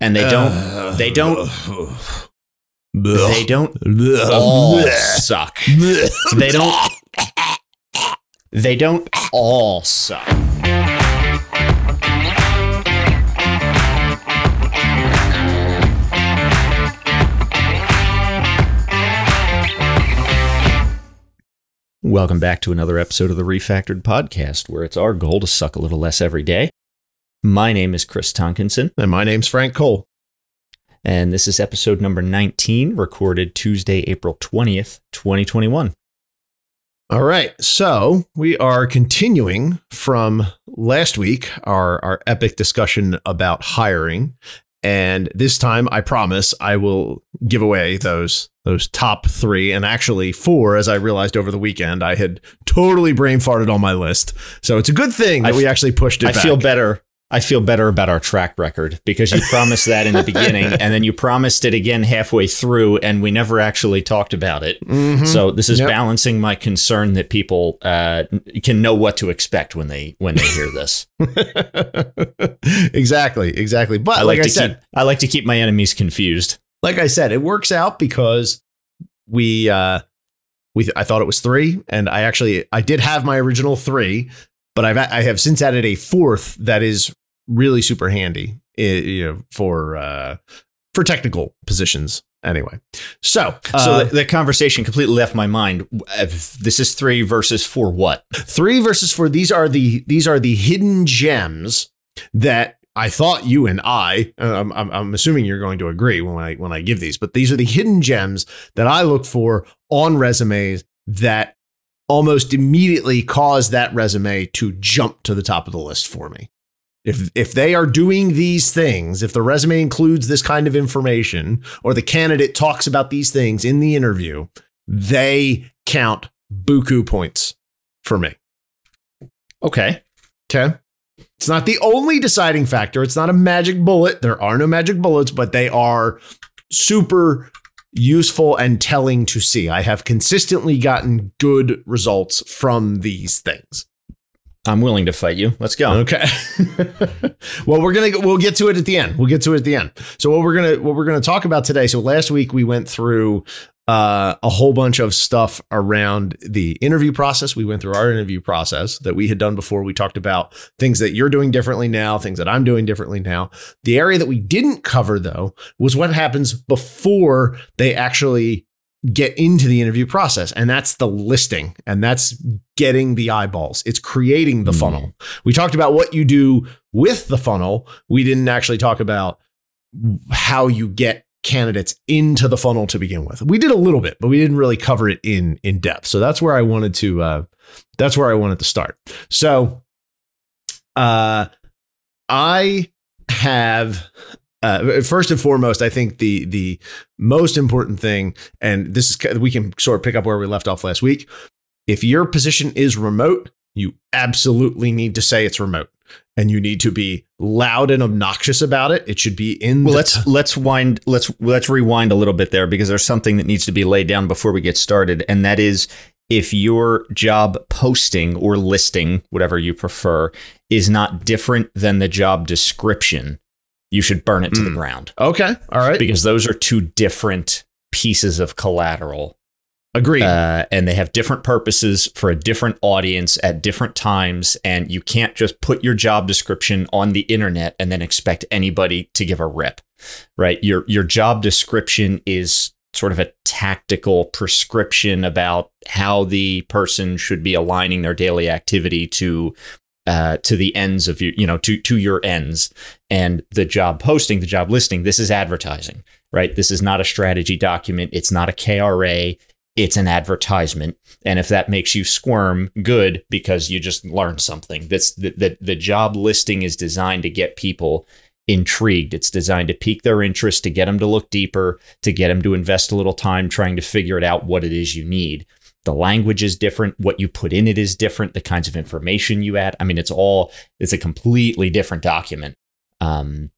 and they don't they don't they don't all suck. They don't they don't all suck. Welcome back to another episode of the Refactored Podcast, where it's our goal to suck a little less every day. My name is Chris Tonkinson, And my name's Frank Cole. and this is episode number 19, recorded Tuesday, April 20th, 2021. All right. So we are continuing from last week, our, our epic discussion about hiring. And this time, I promise I will give away those those top three and actually four, as I realized over the weekend. I had totally brain farted on my list. So it's a good thing that I we actually pushed it I back. feel better. I feel better about our track record because you promised that in the beginning, and then you promised it again halfway through, and we never actually talked about it. Mhm. So this is Yep. balancing my concern that people uh, can know what to expect when they when they hear this. exactly, exactly. But I like, like, I to said, keep I like to keep my enemies confused. like I said, it works out because we uh we I thought it was three, and I actually I did have my original three, but I've I have since added a fourth that is really super handy, you know, for uh for technical positions. Anyway, so So uh, the, the conversation completely left my mind. Uh, This is three versus four. What? three versus four. These are the these are the hidden gems that I thought you and I. uh, I'm, I'm, I'm assuming you're going to agree when I when I give these, but these are the hidden gems that I look for on resumes that almost immediately cause that resume to jump to the top of the list for me. If if they are doing these things, if the resume includes this kind of information, or the candidate talks about these things in the interview, they count buku points for me. Okay. Okay. It's not the only deciding factor. It's not a magic bullet. There are no magic bullets, but they are super useful and telling to see. I have consistently gotten good results from these things. I'm willing to fight you. Let's go. Okay. well, we're gonna we'll get to it at the end. We'll get to it at the end. So what we're gonna what we're gonna talk about today. So last week we went through uh, a whole bunch of stuff around the interview process. We went through our interview process that we had done before. We talked about things that you're doing differently now, things that I'm doing differently now. The area that we didn't cover though was what happens before they actually get into the interview process. And that's the listing and that's getting the eyeballs. It's creating the Mm. funnel. We talked about what you do with the funnel. We didn't actually talk about how you get candidates into the funnel to begin with. We did a little bit but we didn't really cover it in in depth. So that's where i wanted to uh that's where i wanted to start. So uh i have uh, first and foremost, I think the the most important thing, and this is we can sort of pick up where we left off last week. If your position is remote, you absolutely need to say it's remote, and you need to be loud and obnoxious about it. It should be in. Well, the let's let's wind let's let's rewind a little bit there because there's something that needs to be laid down before we get started, and that is if your job posting or listing, whatever you prefer, is not different than the job description, you should burn it to the Mm. ground okay, all right, because those are two different pieces of collateral agreed. uh, and they have different purposes for a different audience at different times and you can't just put your job description on the internet and then expect anybody to give a rip right your your job description is sort of a tactical prescription about how the person should be aligning their daily activity to uh, to the ends of your, you know, to to your ends, and the job posting, the job listing. This is advertising, right? This is not a strategy document. It's not a KRA it's an advertisement and if that makes you squirm good because you just learned something that's the, the, the job listing is designed to get people intrigued it's designed to pique their interest to get them to look deeper to get them to invest a little time trying to figure it out what it is you need the language is different what you put in it is different the kinds of information you add i mean it's all it's a completely different document um,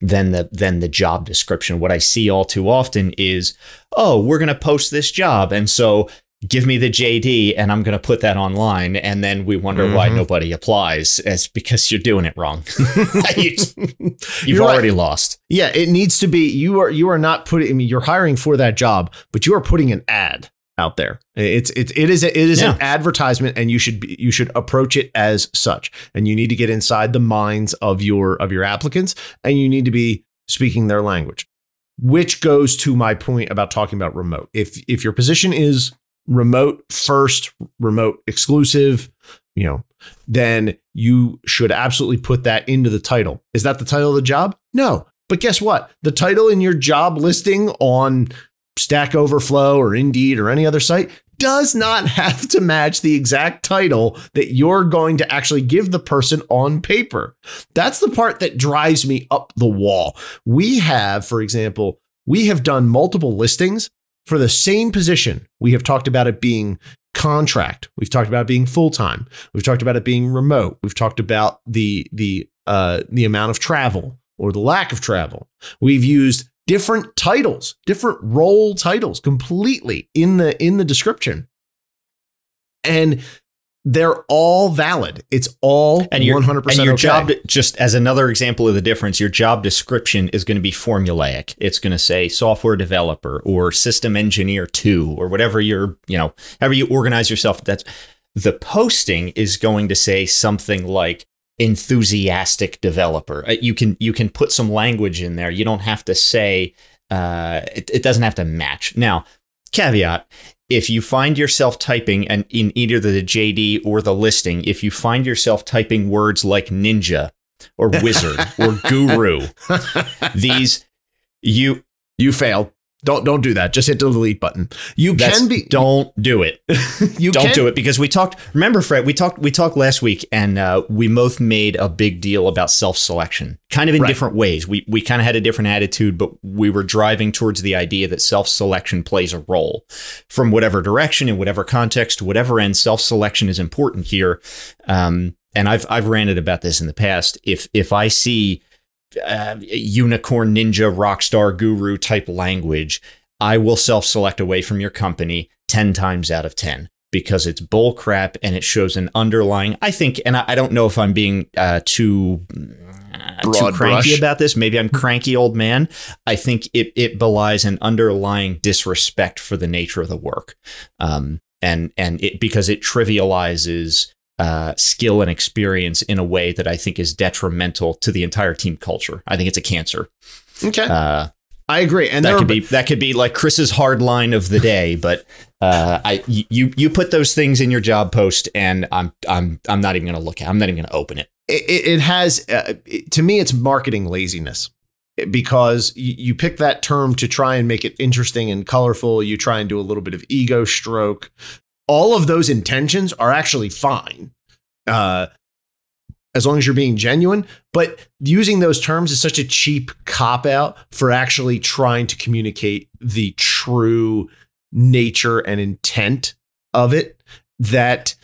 than the than the job description. What I see all too often is, oh, we're going to post this job, and so give me the JD, and I'm going to put that online, and then we wonder why Mhm. nobody applies. It's because you're doing it wrong. You- You've You're right. already lost. Yeah, it needs to be. You are you are not putting. I mean, you're hiring for that job, but you are putting an ad out there. It's it's it is a, it is Yeah. an advertisement, and you should be, you should approach it as such. And you need to get inside the minds of your of your applicants, and you need to be speaking their language. Which goes to my point about talking about remote. If if your position is remote first, remote exclusive, you know, then you should absolutely put that into the title. Is that the title of the job? No. But guess what? The title in your job listing on Stack Overflow or Indeed or any other site does not have to match the exact title that you're going to actually give the person on paper. That's the part that drives me up the wall. We have, for example, we have done multiple listings for the same position. We have talked about it being contract. We've talked about it being full time. We've talked about it being remote. We've talked about the the uh, the amount of travel or the lack of travel. We've used different titles, different role titles completely in the in the description. And they're all valid. It's all And your 100% and your okay. job, just as another example of the difference, your job description is going to be formulaic. It's going to say software developer or system engineer two or whatever you're, you know, however you organize yourself. That's the posting is going to say something like enthusiastic developer. Uh, You can you can put some language in there. You don't have to say uh, it, it doesn't have to match. Now, caveat: if you find yourself typing and in either the JD or the listing, if you find yourself typing words like ninja or wizard or guru, these you you failed. Don't don't do that. Just hit the delete button. You that's, can be don't do it. you don't can, do it because we talked. Remember, Fred, we talked. We talked last week, and uh, we both made a big deal about self-selection, kind of in Right. different ways. We we kind of had a different attitude, but we were driving towards the idea that self-selection plays a role, from whatever direction, in whatever context, whatever end. Self-selection is important here, um, and I've I've ranted about this in the past. If if I see uh, unicorn ninja rockstar guru type language, I will self select away from your company 10 times out of 10 because it's bull crap and it shows an underlying, I think, and I, I don't know if I'm being uh, too. uh, too cranky brush. about this. Maybe I'm cranky old man. I think it it belies an underlying disrespect for the nature of the work, um, and and it because it trivializes uh, skill and experience in a way that I think is detrimental to the entire team culture. I think it's a cancer. Okay. Uh, I agree. And that could are, be that could be like Chris's hard line of the day, but uh, I you you put those things in your job post, and I'm I'm I'm not even going to look at. it. I'm not even going to open it. it, it it has uh, it- to me it's marketing laziness because you pick that term to try and make it interesting and colorful you try and do a little bit of ego stroke all of those intentions are actually fine uh, as long as you're being genuine but using those terms is such a cheap cop out for actually trying to communicate the true nature and intent of it that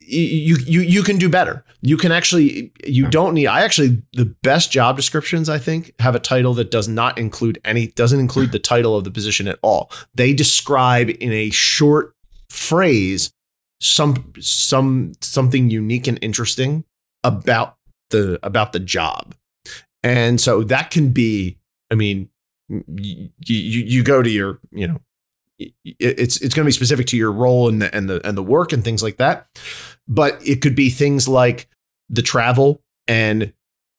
you you you can do better. You can actually you don't need I actually the best job descriptions I think have a title that does not include any doesn't include the title of the position at all. They describe in a short phrase some some something unique and interesting about the about the job. And so that can be I mean you you, you go to your, you know, it's it's going to be specific to your role and the and the and the work and things like that but it could be things like the travel and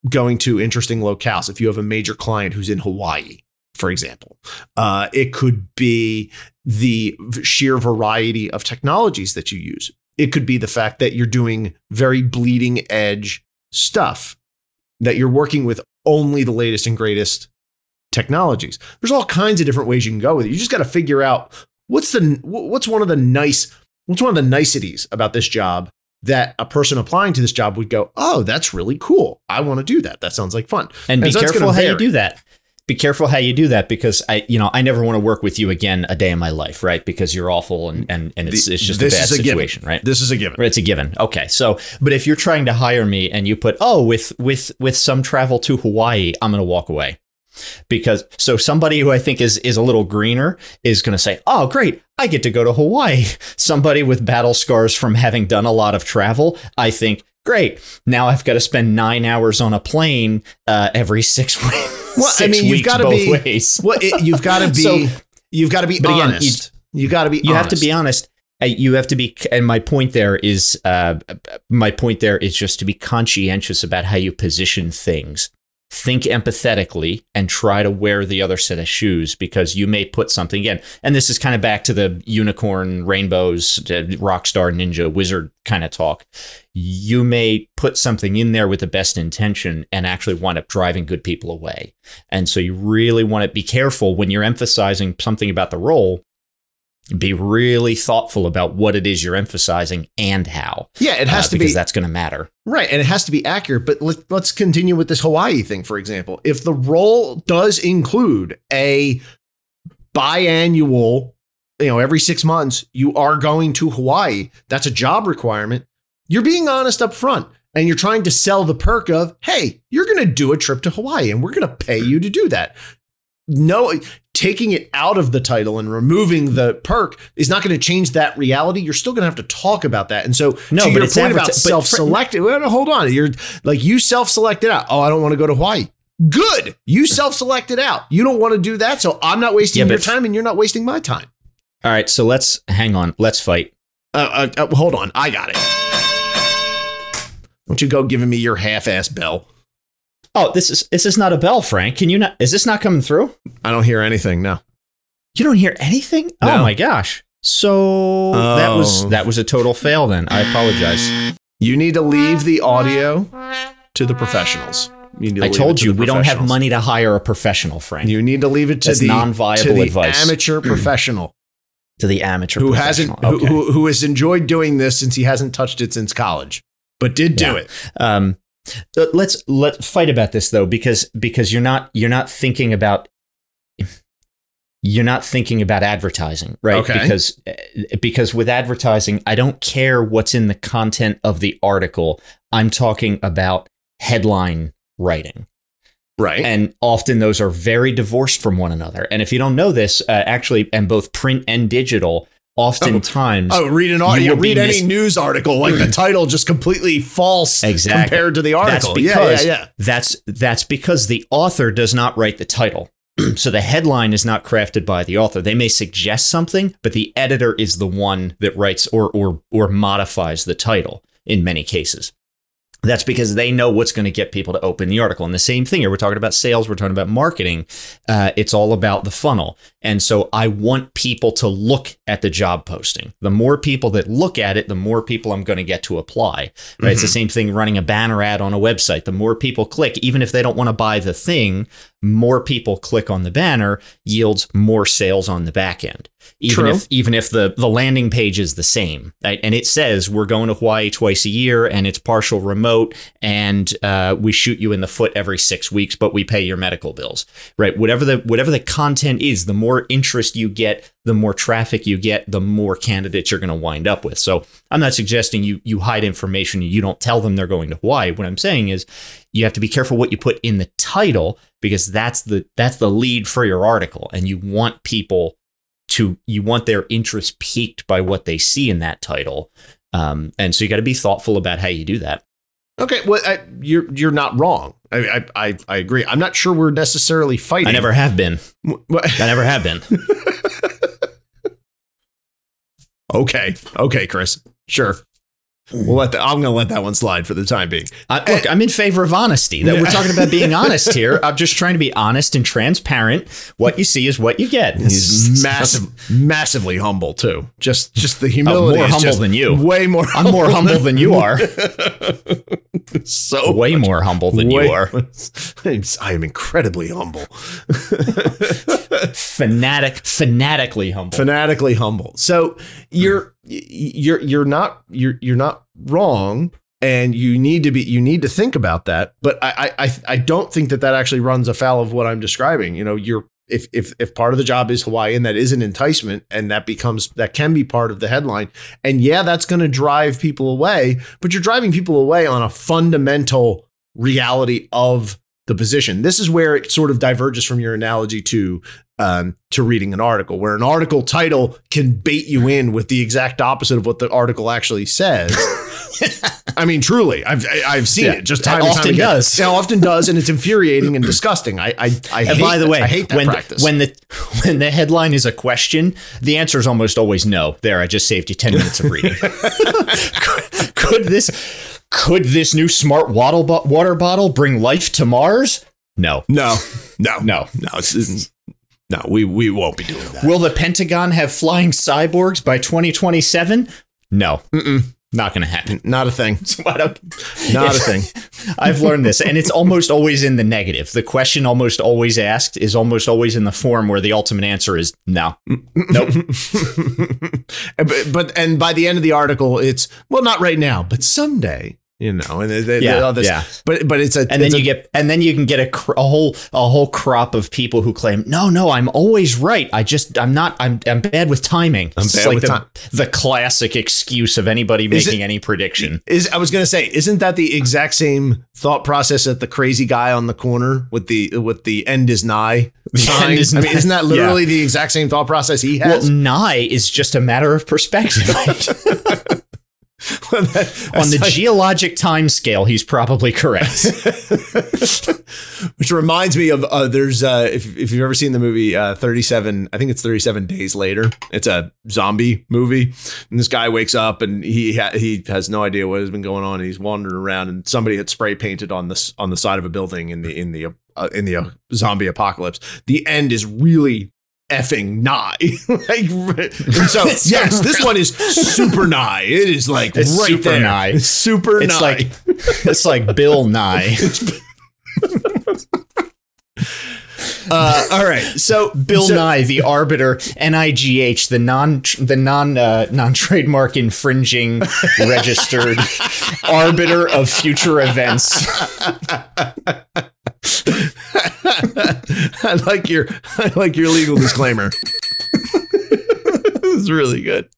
going to interesting locales if you have a major client who's in hawaii for example uh, it could be the sheer variety of technologies that you use. It could be the fact that you're doing very bleeding edge stuff that you're working with only the latest and greatest technologies. There's all kinds of different ways you can go with it. You just got to figure out what's the what's one of the nice what's one of the niceties about this job that a person applying to this job would go oh that's really cool. I want to do that. That sounds like fun. And be And so careful how you do that. Be careful how you do that because I, you know, I never want to work with you again a day in my life, right? Because you're awful and and, and it's it's just this a bad a given. situation, right? this is a given It's a given. Okay. So, but if you're trying to hire me and you put, oh, with with with some travel to Hawaii, I'm going to walk away. Because so somebody who I think is is a little greener is going to say, "Oh, great. I get to go to Hawaii." Somebody with battle scars from having done a lot of travel, I think, "Great. Now I've got to spend 9 hours on a plane uh, every 6 weeks." Well, I mean, you've got to be. ways. Well, it, you've got to be. So- you've got to be But again, honest. you got to be. you have to be honest Uh, you have to be and my point there is uh, my point there is just to be conscientious about how you position things think empathetically and try to wear the other set of shoes because you may put something in. And this is kind of back to the unicorn rainbows uh, rockstar ninja wizard kind of talk. You may put something in there with the best intention and actually wind up driving good people away. And so you really want to be careful when you're emphasizing something about the role be really thoughtful about what it is you're emphasizing and how. Yeah, it has uh, to because be because that's going to matter. right, and it has to be accurate. But let, let's continue with this Hawaii thing, for example. If the role does include a biannual, you know, every six months you are going to Hawaii, that's a job requirement. You're being honest up front. And you're trying to sell the perk of, hey, you're going to do a trip to Hawaii and we're going to pay you to do that. No, taking it out of the title and removing the perk is not going to change that reality. You're still going to have to talk about that. And so, No, to but your it's point about adverti- self-selected, well, hold on, you're like you self-selected out. Oh, I don't want to go to Hawaii. Good, you self-selected out. You don't want to do that, so I'm not wasting Yeah, your time, and you're not wasting my time. All right, so let's hang on. Let's fight. Uh, uh, uh, hold on, I got it. Don't you go giving me your half-ass bell? Oh, this is this is not a bell, Frank. Can you not? Is this not coming through? I don't hear anything. No. You don't hear anything? No. Oh my gosh! So that was Oh. that was a total fail. Then I apologize. You need to leave the audio to the professionals. To I told to you we don't have money to hire a professional, Frank. You need to leave it to That's the non-viable to the advice. amateur professional to the amateur who hasn't who, Okay. who, who has enjoyed doing this since he hasn't touched it since college, but did do Yeah. it. um, let's let fight about this though because because you're not you're not thinking about you're not thinking about advertising right Okay. because uh, because with advertising i don't care what's in the content of the article i'm talking about headline writing Right. and often those are very divorced from one another and if you don't know this uh, actually and both print and digital oftentimes oh. oh, read an will Read any mis- news article, like the title just completely false Exactly. compared to the That's article. because yeah, yeah, yeah. That's that's because the author does not write the title. so the headline is not crafted by the author. They may suggest something, but the editor is the one that writes or or or modifies the title in many cases. That's because they know what's going to get people to open the article. And the same thing here, we're talking about sales, we're talking about marketing. Uh, it's all about the funnel. And so I want people to look at the job posting. The more people that look at it, the more people I'm going to get to apply. Right? It's the same thing running a banner ad on a website. The more people click, even if they don't want to buy the thing, more people click on the banner yields more sales on the back end. Even True. if even if the the landing page is the same, right? and it says we're going to Hawaii twice a year, and it's partial remote, and uh, we shoot you in the foot every six weeks, but we pay your medical bills, right? Whatever the whatever the content is, the more interest you get, the more traffic you get, the more candidates you're going to wind up with. So I'm not suggesting you you hide information, you don't tell them they're going to Hawaii. What I'm saying is you have to be careful what you put in the title because that's the that's the lead for your article, and you want people to you want their interest piqued by what they see in that title um, and so you got to be thoughtful about how you do that Okay, well, I, you're you're not wrong. I, I I I agree. I'm not sure we're necessarily fighting. i never have been i never have been okay, okay, Chris. Sure. We'll let that. I'm going to let that one slide for the time being. Uh, I, look i'm in favor of honesty that we're talking about being honest here i'm just trying to be honest and transparent what you see is what you get He's massive, massively humble too. Just just the Oh, humility. more humble than you Way more. i'm more humble than you are so way more humble than way- you are I am incredibly humble. fanatic fanatically humble fanatically humble. So you're you're you're not you're you're not wrong, and you need to be you need to think about that. But I I I don't think that that actually runs afoul of what I'm describing. You know, you're if if if part of the job is Hawaiian, that is an enticement, and that becomes that can be part of the headline. And yeah, that's going to drive people away. But you're driving people away on a fundamental reality of the position. This is where it sort of diverges from your analogy to um, to reading an article, where an article title can bait you in with the exact opposite of what the article actually says. I mean, truly, I've I've seen Yeah, it just time and time often again. does. It often does, and it's infuriating and disgusting. I I, I And hate, by the way, I hate that when practice. when the when the headline is a question, the answer is almost always no. There, I just saved you ten minutes of reading. could, could this could this new smart water, water bottle bring life to Mars? No, no, no, no. no, it's, it's- no, we we won't be doing that. Will the Pentagon have flying cyborgs by 2027? No, Mm-mm, not going to happen. not a thing. So I don't- Not a if- thing. I've learned this, and it's almost always in the negative. The question almost always asked is almost always in the form where the ultimate answer is no. Nope. but, but and by the end of the article, it's well, not right now, but someday. You know, and they, they, Yeah, all this, yeah. but but it's a and then you a- get and then you can get a, cr- a whole a whole crop of people who claim no no i'm always right i just i'm not i'm, I'm bad with timing I'm it's bad like with the, time. the classic excuse of anybody Is making it- any prediction Is I was gonna say, isn't that the exact same thought process that the crazy guy on the corner with the with the end is nigh sign? Is I mean, isn't that literally the exact same thought process he has? well nigh is just a matter of perspective on the That's geologic time scale he's probably correct which reminds me of uh, there's uh, if if you've ever seen the movie uh, 37, I think it's 37 days later. It's a zombie movie, and this guy wakes up and he ha- he has no idea what has been going on. He's wandering around, and somebody had spray painted on this on the side of a building in the in the uh, in the uh, zombie apocalypse. The end is really effing nigh. like, and so yes, this one is super nigh. It is like It's right super there. nigh. Super it's nigh. like it's like bill nye uh, all right. So Bill so- Nye, the arbiter, NIGH, the non the non uh, non trademark infringing registered arbiter of future events. I like your I like your legal disclaimer. It's really good.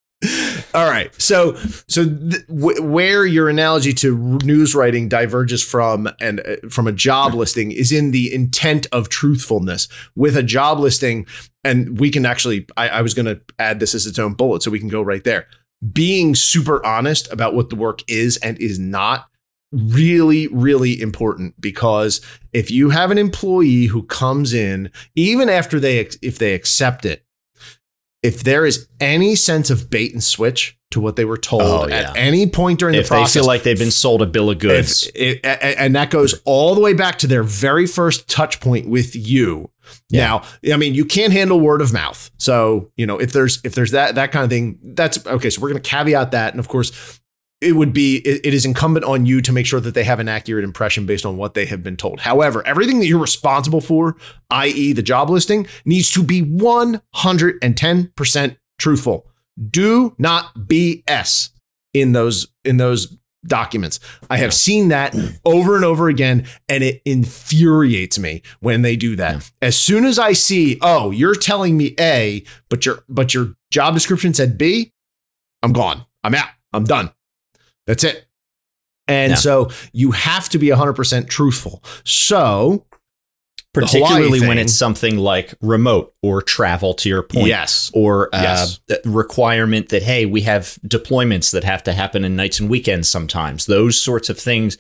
All right. So so th- w- where your analogy to news writing diverges from and uh, from a job listing is in the intent of truthfulness. With a job listing, and we can actually I, I was going to add this as its own bullet, so we can go right there. Being super honest about what the work is and is not really really important because if you have an employee who comes in even after they if they accept it if there is any sense of bait and switch to what they were told Oh, yeah. at any point during If the process, they feel like they've been sold a bill of goods, it- and that goes all the way back to their very first touch point with you. Yeah. Now, I mean, you can't handle word of mouth. So, you know, if there's if there's that that kind of thing, that's okay. So we're going to caveat that, and of course, it would be it, it is incumbent on you to make sure that they have an accurate impression based on what they have been told. However, everything that you're responsible for, i.e., the job listing, needs to be 110 percent truthful. Do not BS in those in those documents. I have seen that over and over again, and it infuriates me when they do that. As soon as I see, oh, you're telling me A, but your but your job description said B, I'm gone. I'm out. I'm done. That's it. And Yeah. so you have to be 100% truthful. So, particularly when it's something like remote or travel, to your point. yes. Or uh, Yes. requirement that hey, we have deployments that have to happen in nights and weekends sometimes. Those sorts of things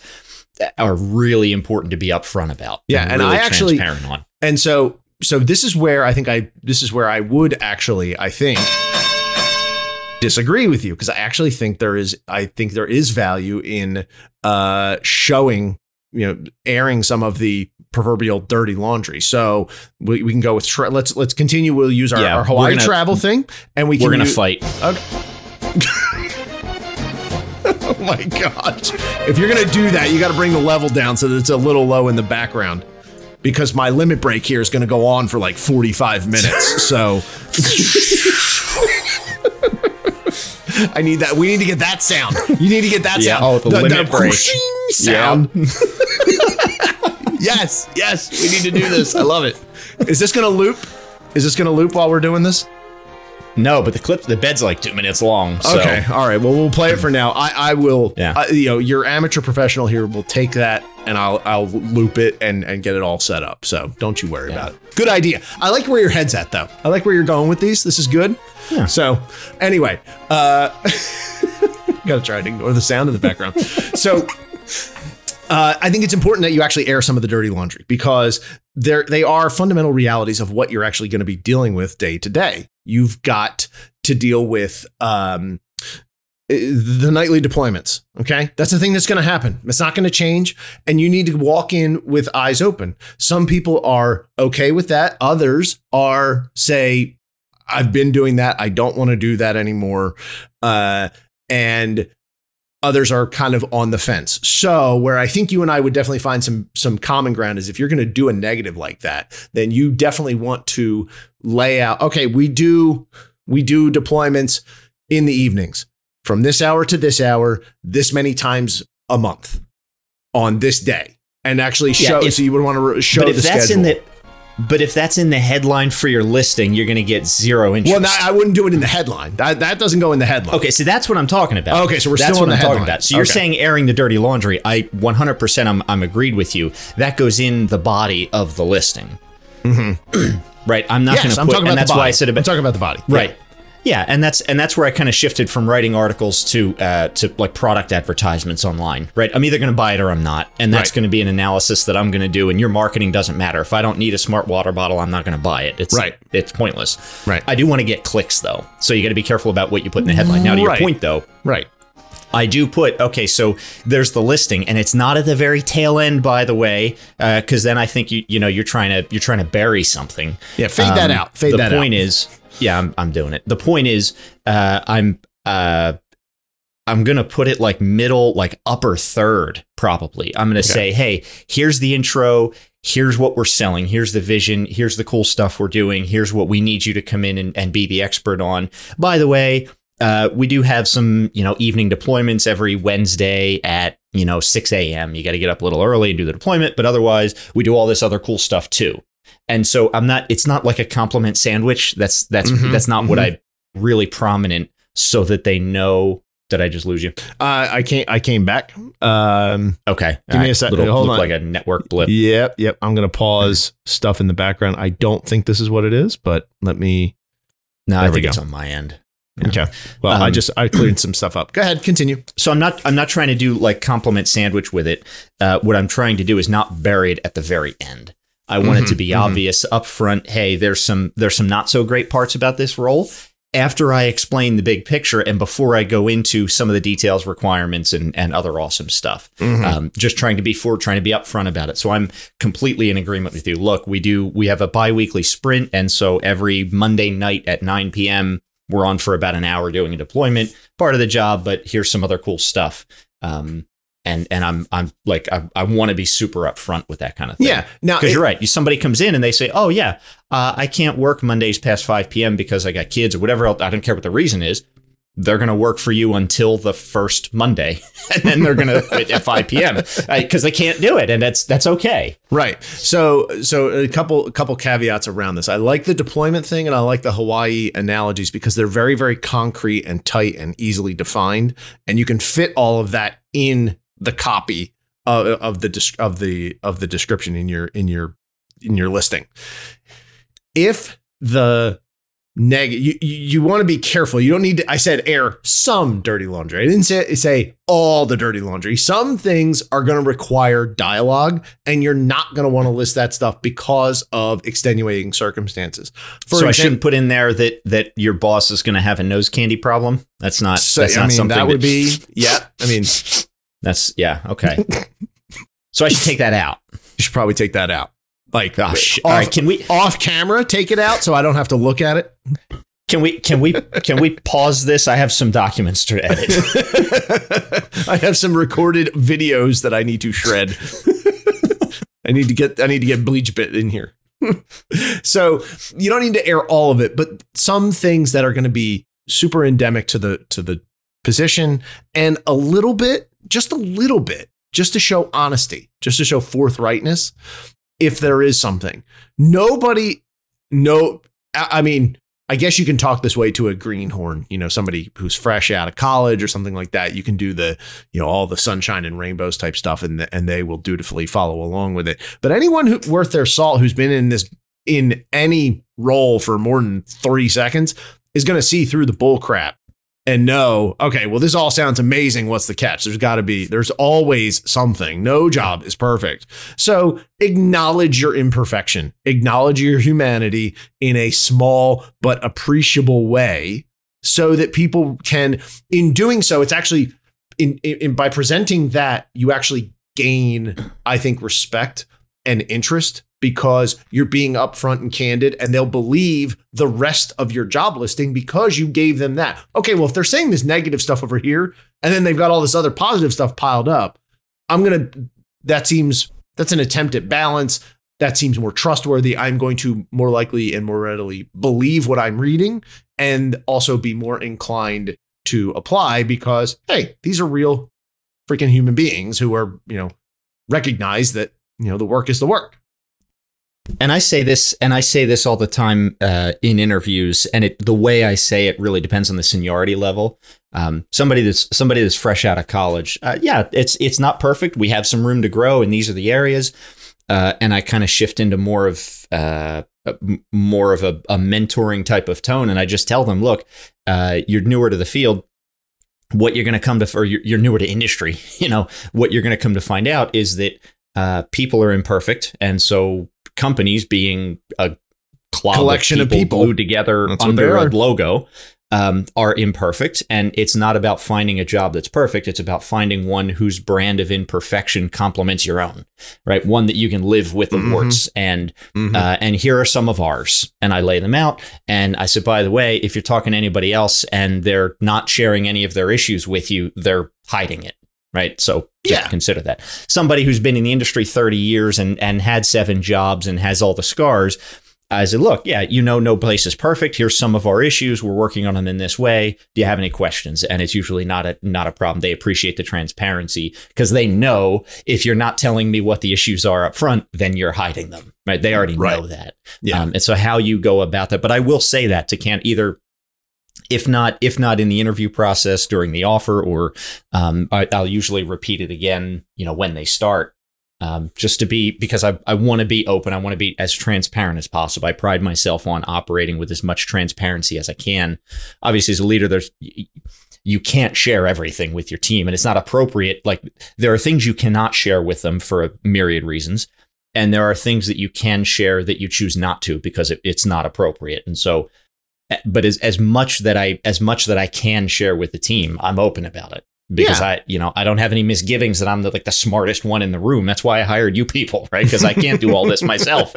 are really important to be upfront about. Yeah, and really I actually- transparent on. And so so this is where I think I this is where I would actually I think disagree with you because I actually think there is I think there is value in uh showing you know airing some of the proverbial dirty laundry. So we, we can go with tra- let's let's continue we'll use our, Yeah, our Hawaii gonna- travel thing and we can We're gonna u- fight. Okay. oh my god! If you're going to do that, you got to bring the level down so that it's a little low in the background because my limit break here is going to go on for like 45 minutes. so I need that. We need to get that sound. You need to get that Yeah, sound. oh, the limit break. whooshing sound. yes, yes. We need to do this. I love it. Is this going to loop? Is this going to loop while we're doing this? No, but the clip, the bed's like two minutes long. So. Okay, all right. Well, we'll play it for now. I, I will. Yeah. uh, you know, your amateur professional here will take that and I'll I'll loop it and and get it all set up. So don't you worry Yeah. about it. Good idea. I like where your head's at though. I like where you're going with these. This is good. Yeah. So anyway, uh, Got to try and ignore the sound in the background. so, uh, I think it's important that you actually air some of the dirty laundry because they they are fundamental realities of what you're actually going to be dealing with day to day. You've got to deal with um, the nightly deployments. Okay. That's the thing that's going to happen. It's not going to change. And you need to walk in with eyes open. Some people are okay with that. Others are, say, I've been doing that. I don't want to do that anymore. Uh, and others are kind of on the fence. So where I think you and I would definitely find some some common ground is if you're going to do a negative like that, then you definitely want to lay out, okay, we do we do deployments in the evenings from this hour to this hour, this many times a month on this day, and actually show. Yeah, if, so you would want to show but if the that's schedule. In the, but if that's in the headline for your listing, you're going to get zero interest. Well, I wouldn't do it in the headline. That, that doesn't go in the headline. Okay, so that's what I'm talking about. Okay, so we're that's still the I'm headline. talking about. So you're okay. saying airing the dirty laundry. I 100% I'm, I'm agreed with you. That goes in the body of the listing. Mm-hmm. right. I'm not yes, going to put, I'm talking about and that's why I said about. I'm talking about the body. Right. Yeah. Yeah, and that's and that's where I kind of shifted from writing articles to uh, to like product advertisements online. Right, I'm either going to buy it or I'm not, and that's right. going to be an analysis that I'm going to do. And your marketing doesn't matter. If I don't need a smart water bottle, I'm not going to buy it. It's right. It's pointless. Right. I do want to get clicks though, so you got to be careful about what you put in the headline. Now to right. your point though. Right. I do put okay, so there's the listing, and it's not at the very tail end, by the way, because uh, then I think you you know you're trying to you're trying to bury something. Yeah, fade um, that out. Fade that out. The point is, yeah, I'm, I'm doing it. The point is, uh, I'm uh, I'm gonna put it like middle, like upper third, probably. I'm gonna okay. say, hey, here's the intro. Here's what we're selling. Here's the vision. Here's the cool stuff we're doing. Here's what we need you to come in and, and be the expert on. By the way, uh, we do have some, you know, evening deployments every Wednesday at, you know, 6 a.m. You got to get up a little early and do the deployment, but otherwise, we do all this other cool stuff too. And so I'm not it's not like a compliment sandwich. That's that's mm-hmm, that's not mm-hmm. what I really prominent so that they know did I just lose you? Uh, I came I came back. Um, okay. Give All me a second. Hold on. like a network blip. Yep, yep. I'm gonna pause stuff in the background. I don't think this is what it is, but let me No, I think it's on my end. Yeah. Okay. Well, um, I just I cleared some stuff up. Go ahead, continue. So I'm not I'm not trying to do like compliment sandwich with it. Uh, what I'm trying to do is not bury it at the very end. I want mm-hmm, it to be mm-hmm. obvious up front. Hey, there's some there's some not so great parts about this role. After I explain the big picture and before I go into some of the details, requirements, and, and other awesome stuff, mm-hmm. um, just trying to be forward, trying to be upfront about it. So I'm completely in agreement with you. Look, we do we have a biweekly sprint, and so every Monday night at 9 p.m. we're on for about an hour doing a deployment. Part of the job, but here's some other cool stuff. Um, and and I'm I'm like I, I want to be super upfront with that kind of thing. Yeah, now because you're right. Somebody comes in and they say, "Oh yeah, uh, I can't work Mondays past 5 p.m. because I got kids or whatever else. I don't care what the reason is. They're going to work for you until the first Monday, and then they're going to quit at 5 p.m. because they can't do it, and that's that's okay. Right. So so a couple a couple caveats around this. I like the deployment thing, and I like the Hawaii analogies because they're very very concrete and tight and easily defined, and you can fit all of that in the copy of, of the of the of the description in your in your in your listing. If the neg you, you want to be careful. You don't need to I said air some dirty laundry. I didn't say say all the dirty laundry. Some things are going to require dialogue and you're not going to want to list that stuff because of extenuating circumstances. For so example, I shouldn't put in there that that your boss is going to have a nose candy problem. That's not so, that's not mean, something that would that, be yeah. I mean that's yeah, okay. so I should take that out. You should probably take that out. Like, oh, sh- off, all right, can we off camera take it out so I don't have to look at it? Can we can we can we pause this? I have some documents to edit. I have some recorded videos that I need to shred. I need to get I need to get BleachBit in here. so you don't need to air all of it, but some things that are going to be super endemic to the to the position and a little bit just a little bit, just to show honesty, just to show forthrightness, if there is something. Nobody, no, I mean, I guess you can talk this way to a greenhorn, you know, somebody who's fresh out of college or something like that. You can do the, you know, all the sunshine and rainbows type stuff, and and they will dutifully follow along with it. But anyone who worth their salt who's been in this in any role for more than three seconds is going to see through the bull crap and know, okay, well, this all sounds amazing. What's the catch? There's got to be, there's always something. No job is perfect. So acknowledge your imperfection, acknowledge your humanity in a small but appreciable way so that people can, in doing so, it's actually, in, in by presenting that, you actually gain, I think, respect and interest because you're being upfront and candid and they'll believe the rest of your job listing because you gave them that. Okay, well, if they're saying this negative stuff over here and then they've got all this other positive stuff piled up, I'm going to, that seems, that's an attempt at balance. That seems more trustworthy. I'm going to more likely and more readily believe what I'm reading and also be more inclined to apply because, hey, these are real freaking human beings who are, you know, recognize that, you know, the work is the work and I say this, and I say this all the time uh, in interviews, and it, the way I say it really depends on the seniority level. Um, somebody that's somebody that's fresh out of college, uh, yeah, it's it's not perfect. We have some room to grow, and these are the areas. Uh, and I kind of shift into more of uh, more of a, a, mentoring type of tone, and I just tell them, look, uh, you're newer to the field. What you're going to come to, or you're, you're newer to industry. You know what you're going to come to find out is that uh, people are imperfect, and so companies being a collection of people, of people, glued together that's under a logo um, are imperfect. And it's not about finding a job that's perfect. It's about finding one whose brand of imperfection complements your own right? One that you can live with the mm-hmm. warts and mm-hmm. uh, and here are some of ours. And i lay them out. And i said by the way if you're talking to anybody else and they're not sharing any of their issues with you they're hiding it right? So yeah. consider that. Somebody who's been in the industry 30 years and, and had seven jobs and has all the scars. I said, look, yeah, you know, no place is perfect. Here's some of our issues. We're working on them in this way. Do you have any questions? And it's usually not a not a problem. They appreciate the transparency because they know if you're not telling me what the issues are up front, then you're hiding them. Right? They already right. know that. Yeah. Um, and so how you go about that. But I will say that to can't either if not if not in the interview process during the offer or um, I, will usually repeat it again you know when they start. Um, just to be because I, I want to be open. I want to be as transparent as possible. I pride myself on operating with as much transparency as I can. Obviously as a leader there's you can't share everything with your team and it's not appropriate. Like there are things you cannot share with them for a myriad reasons and there are things that you can share that you choose not to because it, it's not appropriate. And so but as, as much that I as much that I can share with the team, I'm open about it because yeah. I, you know, I don't have any misgivings that I'm the, like the smartest one in the room. That's why I hired you people, right? Because I can't do all this myself.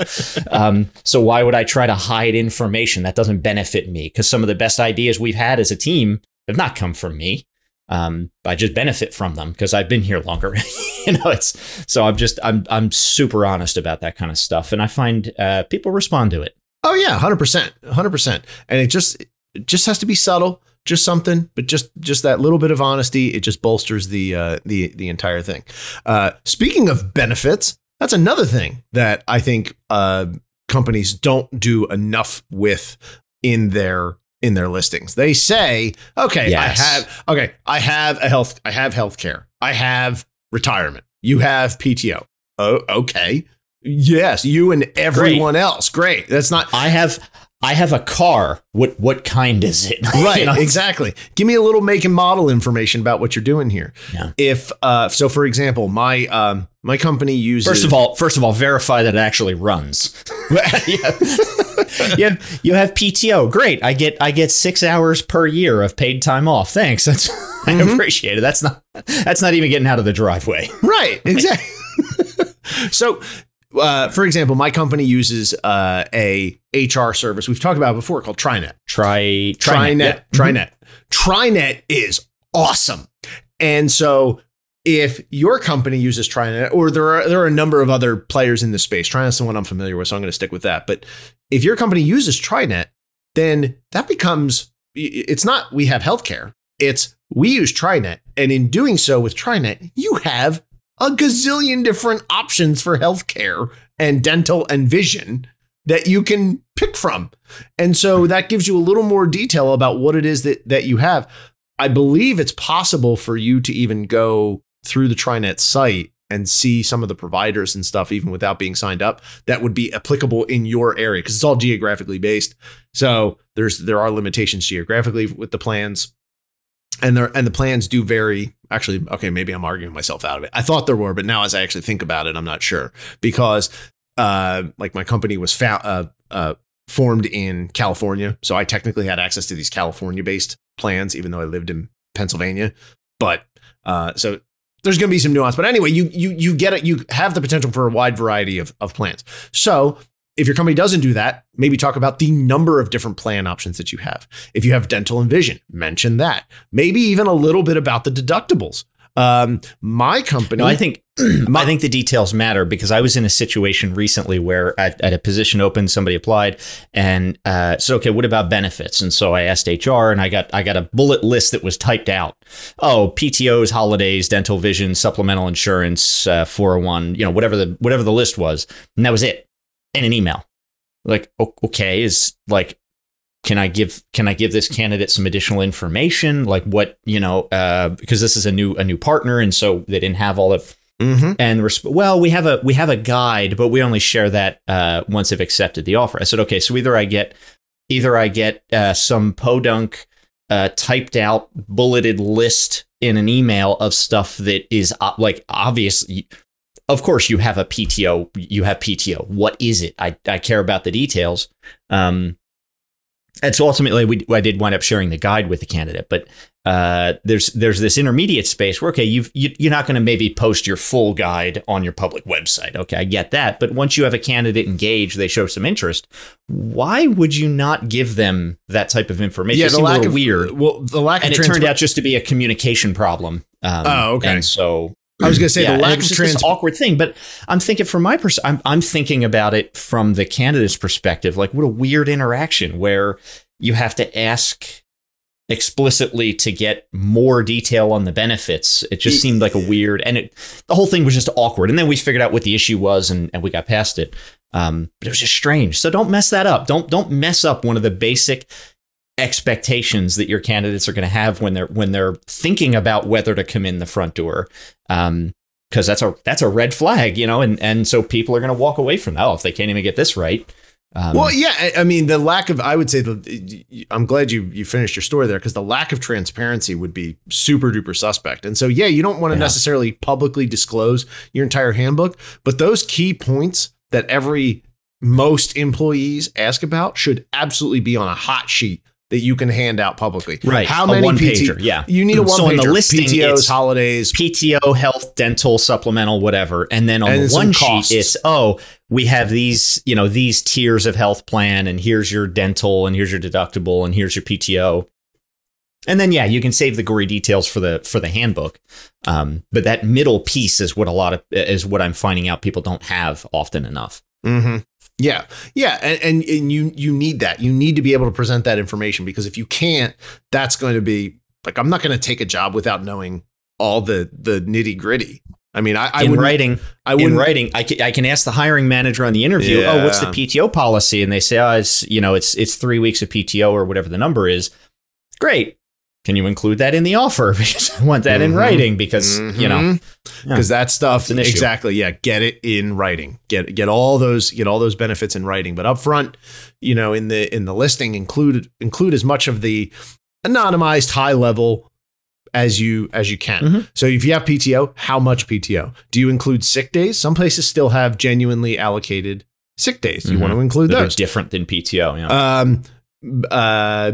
Um, so why would I try to hide information that doesn't benefit me? Because some of the best ideas we've had as a team have not come from me. Um, I just benefit from them because I've been here longer. you know, it's so I'm just I'm I'm super honest about that kind of stuff, and I find uh, people respond to it. Oh yeah, hundred percent, hundred percent. And it just it just has to be subtle, just something, but just just that little bit of honesty, it just bolsters the uh, the the entire thing. Uh, speaking of benefits, that's another thing that I think uh, companies don't do enough with in their in their listings. They say, okay, yes. I have okay, I have a health, I have health care, I have retirement, you have PTO. Oh, okay. Yes, you and everyone Great. else. Great. That's not. I have. I have a car. What what kind is it? Right, you know? exactly. Give me a little make and model information about what you're doing here. Yeah. If uh, so, for example, my um, my company uses. First of all, first of all, verify that it actually runs. yeah. you, have, you have PTO. Great. I get I get six hours per year of paid time off. Thanks. That's mm-hmm. I appreciate it. That's not that's not even getting out of the driveway. Right. Exactly. so uh, for example, my company uses uh, a HR service we've talked about before called TriNet. Try TriNet. TriNet. TriNet. Mm-hmm. TriNet is awesome. And so if your company uses TriNet, or there are there are a number of other players in this space, TriNet's the one I'm familiar with, so I'm going to stick with that. But if your company uses TriNet, then that becomes it's not we have healthcare. It's we use TriNet, and in doing so with TriNet, you have a gazillion different options for healthcare and dental and vision that you can pick from. And so that gives you a little more detail about what it is that, that you have. I believe it's possible for you to even go through the TriNet site and see some of the providers and stuff even without being signed up that would be applicable in your area because it's all geographically based. So there's there are limitations geographically with the plans. And there and the plans do vary. Actually, okay, maybe I'm arguing myself out of it. I thought there were, but now as I actually think about it, I'm not sure because uh, like my company was fa- uh, uh, formed in California, so I technically had access to these California-based plans, even though I lived in Pennsylvania. But uh, so there's going to be some nuance. But anyway, you you you get it. You have the potential for a wide variety of of plans. So if your company doesn't do that, maybe talk about the number of different plan options that you have. If you have dental and vision, mention that. Maybe even a little bit about the deductibles. Um, my company, No, I think I think the details matter because I was in a situation recently where at, at a position open, somebody applied and uh, said, "Okay, what about benefits?" And so I asked HR, and I got I got a bullet list that was typed out. Oh, PTOS, holidays, dental, vision, supplemental insurance, uh, 401, you know, whatever the whatever the list was, and that was it in an email. Like, okay, is like can I give can I give this candidate some additional information like what you know uh, because this is a new a new partner and so they didn't have all of Mhm. and resp- well we have a we have a guide but we only share that uh, once they've accepted the offer I said okay so either I get either I get uh, some podunk uh, typed out bulleted list in an email of stuff that is uh, like obvious of course you have a PTO you have PTO what is it? I, I care about the details. Um, and so ultimately we I did wind up sharing the guide with the candidate but uh, there's there's this intermediate space where okay you've, you you're not going to maybe post your full guide on your public website. Okay I get that but once you have a candidate engaged they show some interest why would you not give them that type of information? It seemed a little weird. Well, the lack and of it turned out just to be a communication problem. Um, Oh, okay. and so I was going to say yeah, the lack of was just this trans. awkward thing, but I'm thinking from my pers- I'm I'm thinking about it from the candidate's perspective. Like, what a weird interaction where you have to ask explicitly to get more detail on the benefits. It just seemed like a weird, and it the whole thing was just awkward. And then we figured out what the issue was, and, and we got past it. Um, but it was just strange. So don't mess that up. Don't don't mess up one of the basic expectations that your candidates are going to have when they're when they're thinking about whether to come in the front door um because that's a that's a red flag you know and and so people are going to walk away from that oh if they can't even get this right um, Well, yeah, I- I mean, the lack of, I would say, the, I'm glad you you finished your story there because the lack of transparency would be super duper suspect. And so, yeah, you don't want to Yeah. necessarily publicly disclose your entire handbook, but those key points that every most employees ask about should absolutely be on a hot sheet that you can hand out publicly. right How many one PT pager yeah You need a one So on pager. the listing, PTOs, it's- holidays. PTO, health, dental, supplemental, whatever. And then on And the one costs. sheet, it's oh, we have these, you know, these tiers of health plan, and here's your dental, and here's your deductible, and here's your PTO. And then yeah, you can save the gory details for the for the handbook. Um, but that middle piece is what a lot of is what I'm finding out people don't have often enough. hmm Yeah, yeah, and, and and you you need that. You need to be able to present that information because if you can't, that's going to be like I'm not going to take a job without knowing all the the nitty gritty. I mean, I, I in would writing, I in writing, I can, I can ask the hiring manager on the interview, Yeah. "Oh, what's the PTO policy?" And they say, "Oh, it's you know, it's it's three weeks of PTO or whatever the number is." Great. Can you include that in the offer? Because I want that in Mhm. writing because you know because that stuff It's an issue. exactly. Yeah, get it in writing. Get get all those get all those benefits in writing. But up front, you know, in the in the listing, include include as much of the anonymized high level as you as you can. Mhm. So if you have PTO, how much PTO? Do you include sick days? Some places still have genuinely allocated sick days. You Mhm. want to include that are those. different than PTO. Yeah. Um, uh,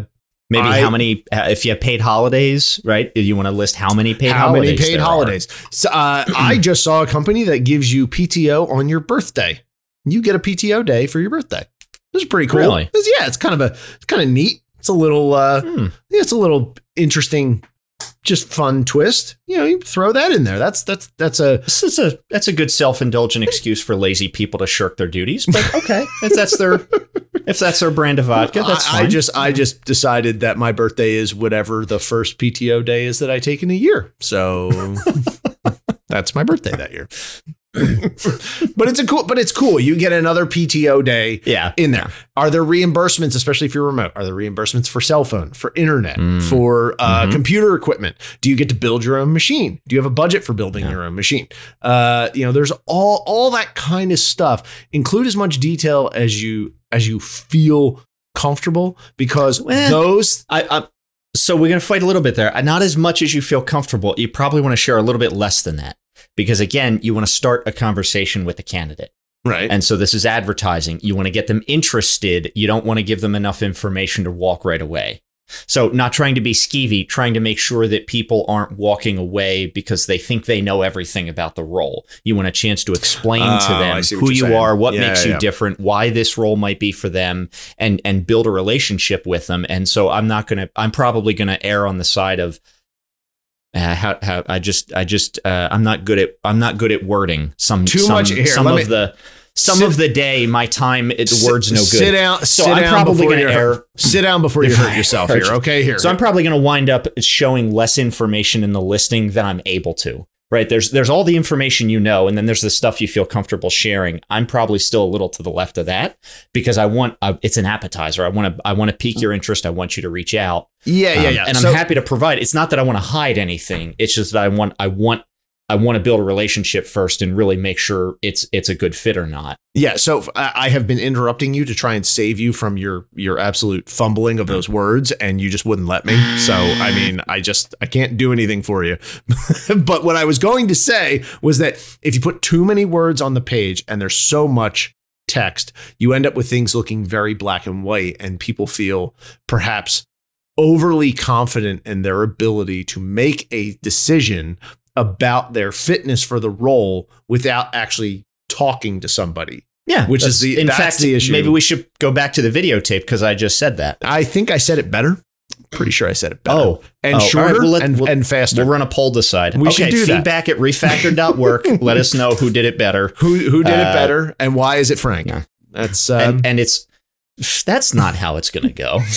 Maybe I- how many? uh, If you have paid holidays, right? You want to list how many paid how holidays? many paid holidays? So, uh, I just saw a company that gives you PTO on your birthday. You get a PTO day for your birthday. This is pretty cool. Really? It's- yeah, it's kind of a it's kind of neat. It's a little uh, Hmm. yeah, it's a little interesting, just fun twist. You know, you throw that in there. That's that's that's a This is a that's a good self indulgent excuse for lazy people to shirk their duties. But okay, if that's their if that's their brand of vodka, that's I, fine. I just I just decided that my birthday is whatever the first PTO day is that I take in a year. So that's my birthday that year. But it's a cool but it's cool. You get another PTO day yeah in there. Are there reimbursements, especially if you're remote? Are there reimbursements for cell phone, for internet, Mm. for uh, Mhm. computer equipment? Do you get to build your own machine? Do you have a budget for building Yeah. your own machine? Uh, you know, there's all all that kind of stuff. Include as much detail as you as you feel comfortable because Well, those I, I So we're going to fight a little bit there. Not as much as you feel comfortable. You probably want to share a little bit less than that because again, you want to start a conversation with the candidate. Right. And so this is advertising. You want to get them interested. You don't want to give them enough information to walk right away. So, not trying to be skeevy, trying to make sure that people aren't walking away because they think they know everything about the role. You want a chance to explain Oh, to them who you saying. are, what Yeah, makes yeah. you different, why this role might be for them, and and build a relationship with them. And so, I'm not gonna. I'm probably gonna err on the side of. Uh, how, how I just I just uh, I'm not good at I'm not good at wording some Too some, much- here, some let of me- the some Sit- of the day my time it, the words no good Sit down. so sit I'm down probably gonna err Sit down before you hurt yourself here. Okay, here. So I'm probably going to wind up showing less information in the listing than I'm able to. Right? There's there's all the information you know, and then there's the stuff you feel comfortable sharing. I'm probably still a little to the left of that because I want uh, it's an appetizer. I want to I want to pique your interest. I want you to reach out. yeah, yeah, Um, yeah. And I'm happy to provide. It's not that I want to hide anything. It's just that I want I want I want to build a relationship first and really make sure it's it's a good fit or not. Yeah, so I have been interrupting you to try and save you from your your absolute fumbling of those words, and you just wouldn't let me. So I mean, I just I can't do anything for you. but what I was going to say was that if you put too many words on the page and there's so much text, you end up with things looking very black and white, and people feel perhaps overly confident in their ability to make a decision about their fitness for the role without actually talking to somebody. Yeah, Which is the- in that's fact the issue. Maybe we should go back to the videotape because I just said that. I think I said it better. Pretty sure I said it better. Oh, and oh, all right, shorter we'll let- and, we'll- and faster. We'll run a poll decide. We okay, should do that. feedback at refactor.work. Let us know who did it better. who who did Uh, it better and why is it Frank? yeah. That's um, and, and it's that's not how it's going to go.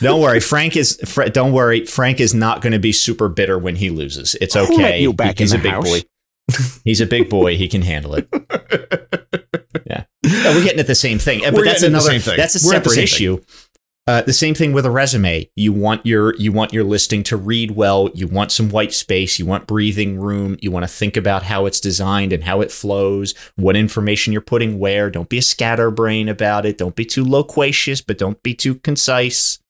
don't worry, Frank is. Fra- don't worry, Frank is not going to be super bitter when he loses. It's okay. you back He's in a the big boy. He's a big boy. He can handle it. Yeah, we're getting at the same thing. Uh, but We're that's the another. thing. That's a We're separate issue. thing. Uh, the same thing with a resume. You want your you want your listing to read well. You want some white space. You want breathing room. You want to think about how it's designed and how it flows. What information you're putting where. Don't be a scatterbrain about it. Don't be too loquacious, but don't be too concise.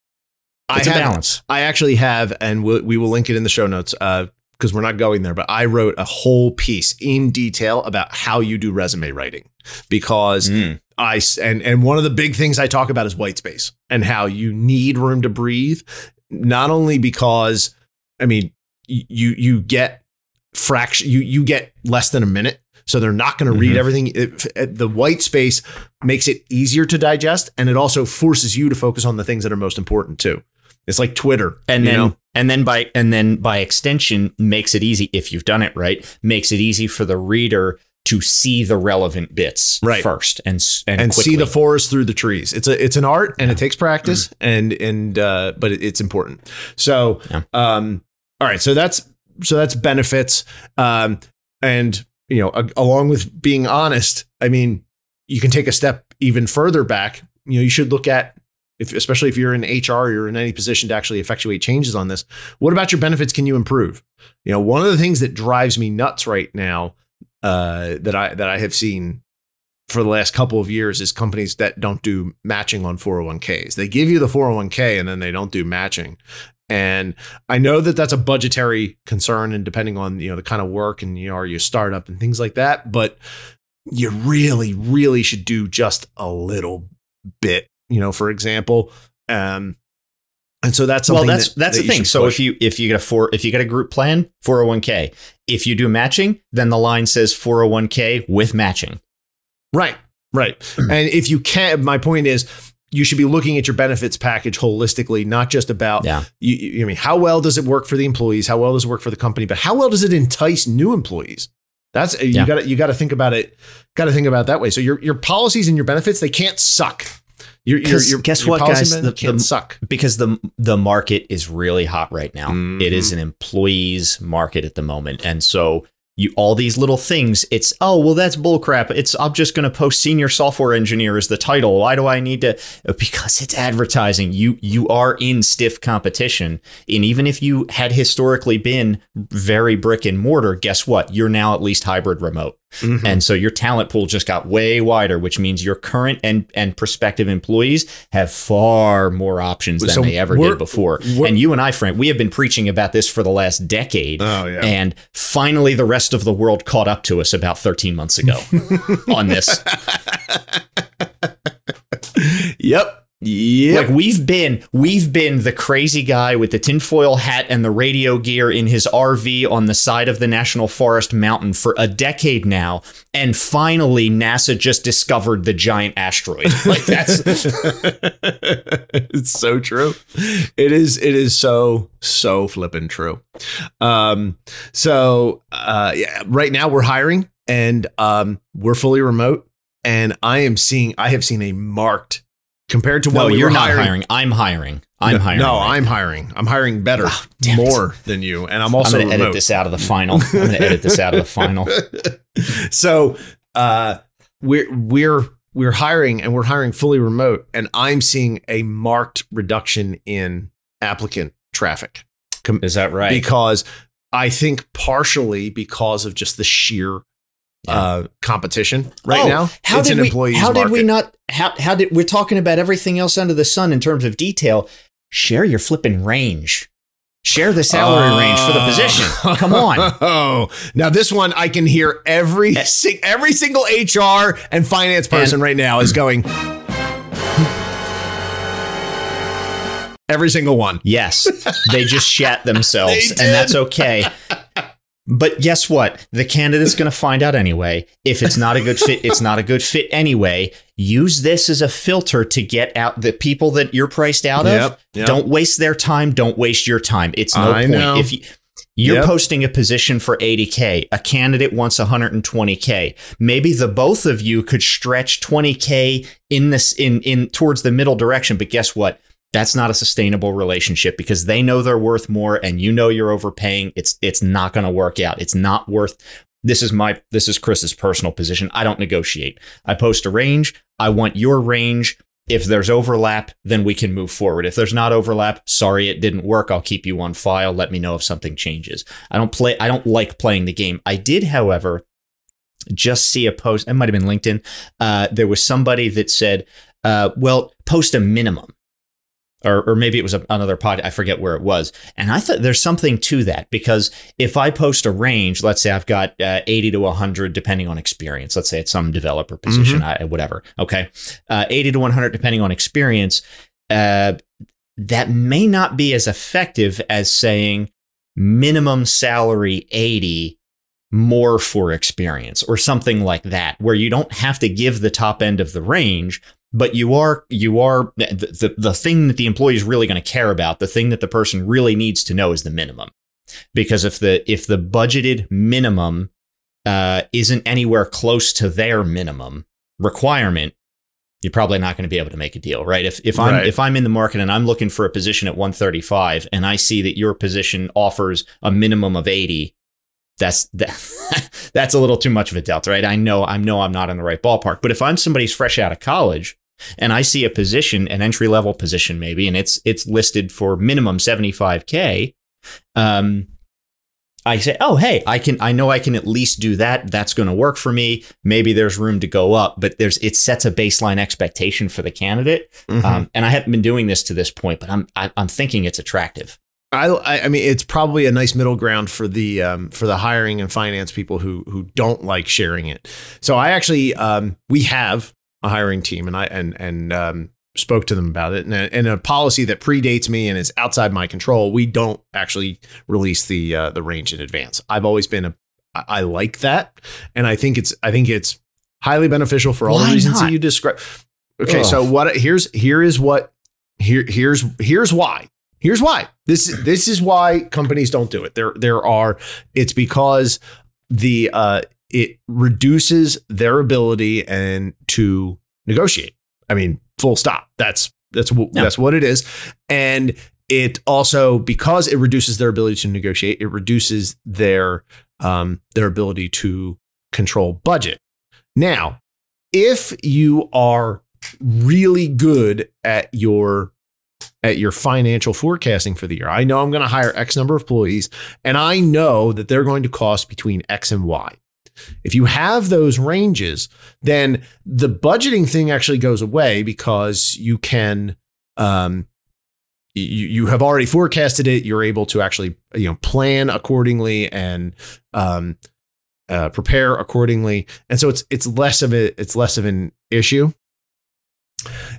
It's a have- balance. I actually have, and we'll, we will link it in the show notes because we're not going there. But I wrote a whole piece in detail about how you do resume writing because Mm. I and and one of the big things I talk about is white space and how you need room to breathe. Not only because I mean you you get fraction you you get less than a minute, so they're not going to read Mhm. everything. It- the white space makes it easier to digest, and it also forces you to focus on the things that are most important too. It's like Twitter, and then know? and then by and then by extension makes it easy if you've done it right makes it easy for the reader to see the relevant bits Right. first and and, and see the forest through the trees. It's a it's an art and it takes practice and and uh, but it's important. So Yeah. um all right, so that's so that's benefits um and you know a- along with being honest, I mean you can take a step even further back. You know you should look at if especially if you're in HR, you're in any position to actually effectuate changes on this. What about your benefits can you improve? You know, one of the things that drives me nuts right now uh, that I that I have seen for the last couple of years is companies that don't do matching on 401ks. They give you the 401k and then they don't do matching. And I know that that's a budgetary concern and depending on, you know, the kind of work and you know, are you startup and things like that, but you really really should do just a little bit, you know, for example, um and so that's well that's that- that's that the thing so push. if you if you get a four if you get a group plan 401k if you do matching then the line says 401k with matching Right, right. and if you can't my point is, you should be looking at your benefits package holistically, not just about. yeah You, you- I mean, how well does it work for the employees? How well does it work for the company? But how well does it entice new employees? That's you Yeah. got to you got to think about it. Got to think about it that way. So your your policies and your benefits they can't suck. Your, your, guess what, guys? The- the- suck. because the the market is really hot right now. Mhm. It is an employees market at the moment. And so you all these little things it's oh well that's bullcrap. It's i'm just going to post senior software engineer as the title. Why do i need to because it's advertising. You you are in stiff competition. And even if you had historically been very brick and mortar guess what? You're now at least hybrid remote Mhm. And so your talent pool just got way wider, which means your current and, and prospective employees have far more options than So they ever did before. And you and I, Frank, we have been preaching about this for the last decade. oh yeah. And finally, the rest of the world caught up to us about 13 months ago on this. yep. Yep. Like we've been, we've been the crazy guy with the tinfoil hat and the radio gear in his RV on the side of the National Forest mountain for a decade now, and finally NASA just discovered the giant asteroid. Like that's it's so true. It is. It is so so flippin' true. Um. So uh. Yeah. Right now we're hiring, and um. We're fully remote, and I am seeing. I have seen a marked compared to no, what we you're were not hiring. hiring. I'm hiring. I'm no, hiring. No, right I'm now. hiring. I'm hiring better, Ah, damn it. more than you, and I'm I'm also going to edit this out of the final. I'm going to edit this out of the final. so uh we're we're we're hiring and we're hiring fully remote and i'm seeing a marked reduction in applicant traffic Is that right? because i think partially because of just the sheer uh competition right Oh, now How it's did an we? How did we not? How how did we're talking about everything else under the sun in terms of detail? Share your flipping range. Share the salary range for the position. Come on. Oh, now this one I can hear every every single HR and finance person right now is going. Every single one. Yes, they just shat themselves, and that's okay. But guess what? The candidate's going to find out anyway. If it's not a good fit, it's not a good fit anyway. Use this as a filter to get out the people that you're priced out of. Yep, yep. Don't waste their time. Don't waste your time. It's no I point. know. If you, you're Yep. posting a position for 80K, a candidate wants 120K. Maybe the both of you could stretch 20K in this in in towards the middle direction. But guess what? That's not a sustainable relationship because they know they're worth more and you know you're overpaying. It's it's not going to work out. It's not worth this is my this is Chris's personal position. I don't negotiate. I post a range. I want your range. If there's overlap, then we can move forward. If there's not overlap, sorry it didn't work. I'll keep you on file. Let me know if something changes. I don't play I don't like playing the game. I did, however, just see a post. It might have been LinkedIn. Uh, there was somebody that said, uh, "Well, post a minimum." Or, or maybe it was a, another pod. I forget where it was. And I thought there's something to that because if I post a range, let's say I've got uh, 80 to 100, depending on experience. Let's say it's some developer position, I, whatever. Okay, uh, 80 to 100, depending on experience. Uh, that may not be as effective as saying minimum salary 80 more for experience or something like that where you don't have to give the top end of the range but you are you are the the, the thing that the employee is really going to care about the thing that the person really needs to know is the minimum because if the if the budgeted minimum uh, isn't anywhere close to their minimum requirement you're probably not going to be able to make a deal, right? If if I'm Right. if I'm in the market and I'm looking for a position at 135 and I see that your position offers a minimum of 80, that's that, that's a little too much of a delta, right? I know I know I'm not in the right ballpark, but if I'm somebody who's fresh out of college and I see a position, an entry level position maybe, and it's it's listed for minimum 75k, um, I say, oh hey, I can I know I can at least do that. That's going to work for me. Maybe there's room to go up, but there's it sets a baseline expectation for the candidate. Mhm. Um, and I haven't been doing this to this point, but I'm I, I'm thinking it's attractive. I, I I mean, it's probably a nice middle ground for the um, for the hiring and finance people who who don't like sharing it. So I actually um, we have a hiring team, and I and and um, spoke to them about it, and a, and a policy that predates me and is outside my control. We don't actually release the uh, the range in advance. I've always been a I like that, and I think it's I think it's highly beneficial for all Why the reasons not? that you describe. Okay, Ugh. so what here's here is what here here's here's why. Here's why. This is this is why companies don't do it. There there are it's because the uh it reduces their ability and to negotiate. I mean, full stop. That's that's that's what it is. And it also because it reduces their ability to negotiate, it reduces their um their ability to control budget. Now, if you are really good at your at your financial forecasting for the year. I know I'm going to hire X number of employees and I know that they're going to cost between X and Y. if you have those ranges, then the budgeting thing actually goes away because you can um you, you have already forecasted it. You're able to actually you know plan accordingly and um uh, prepare accordingly, and so it's it's less of a it's less of an issue.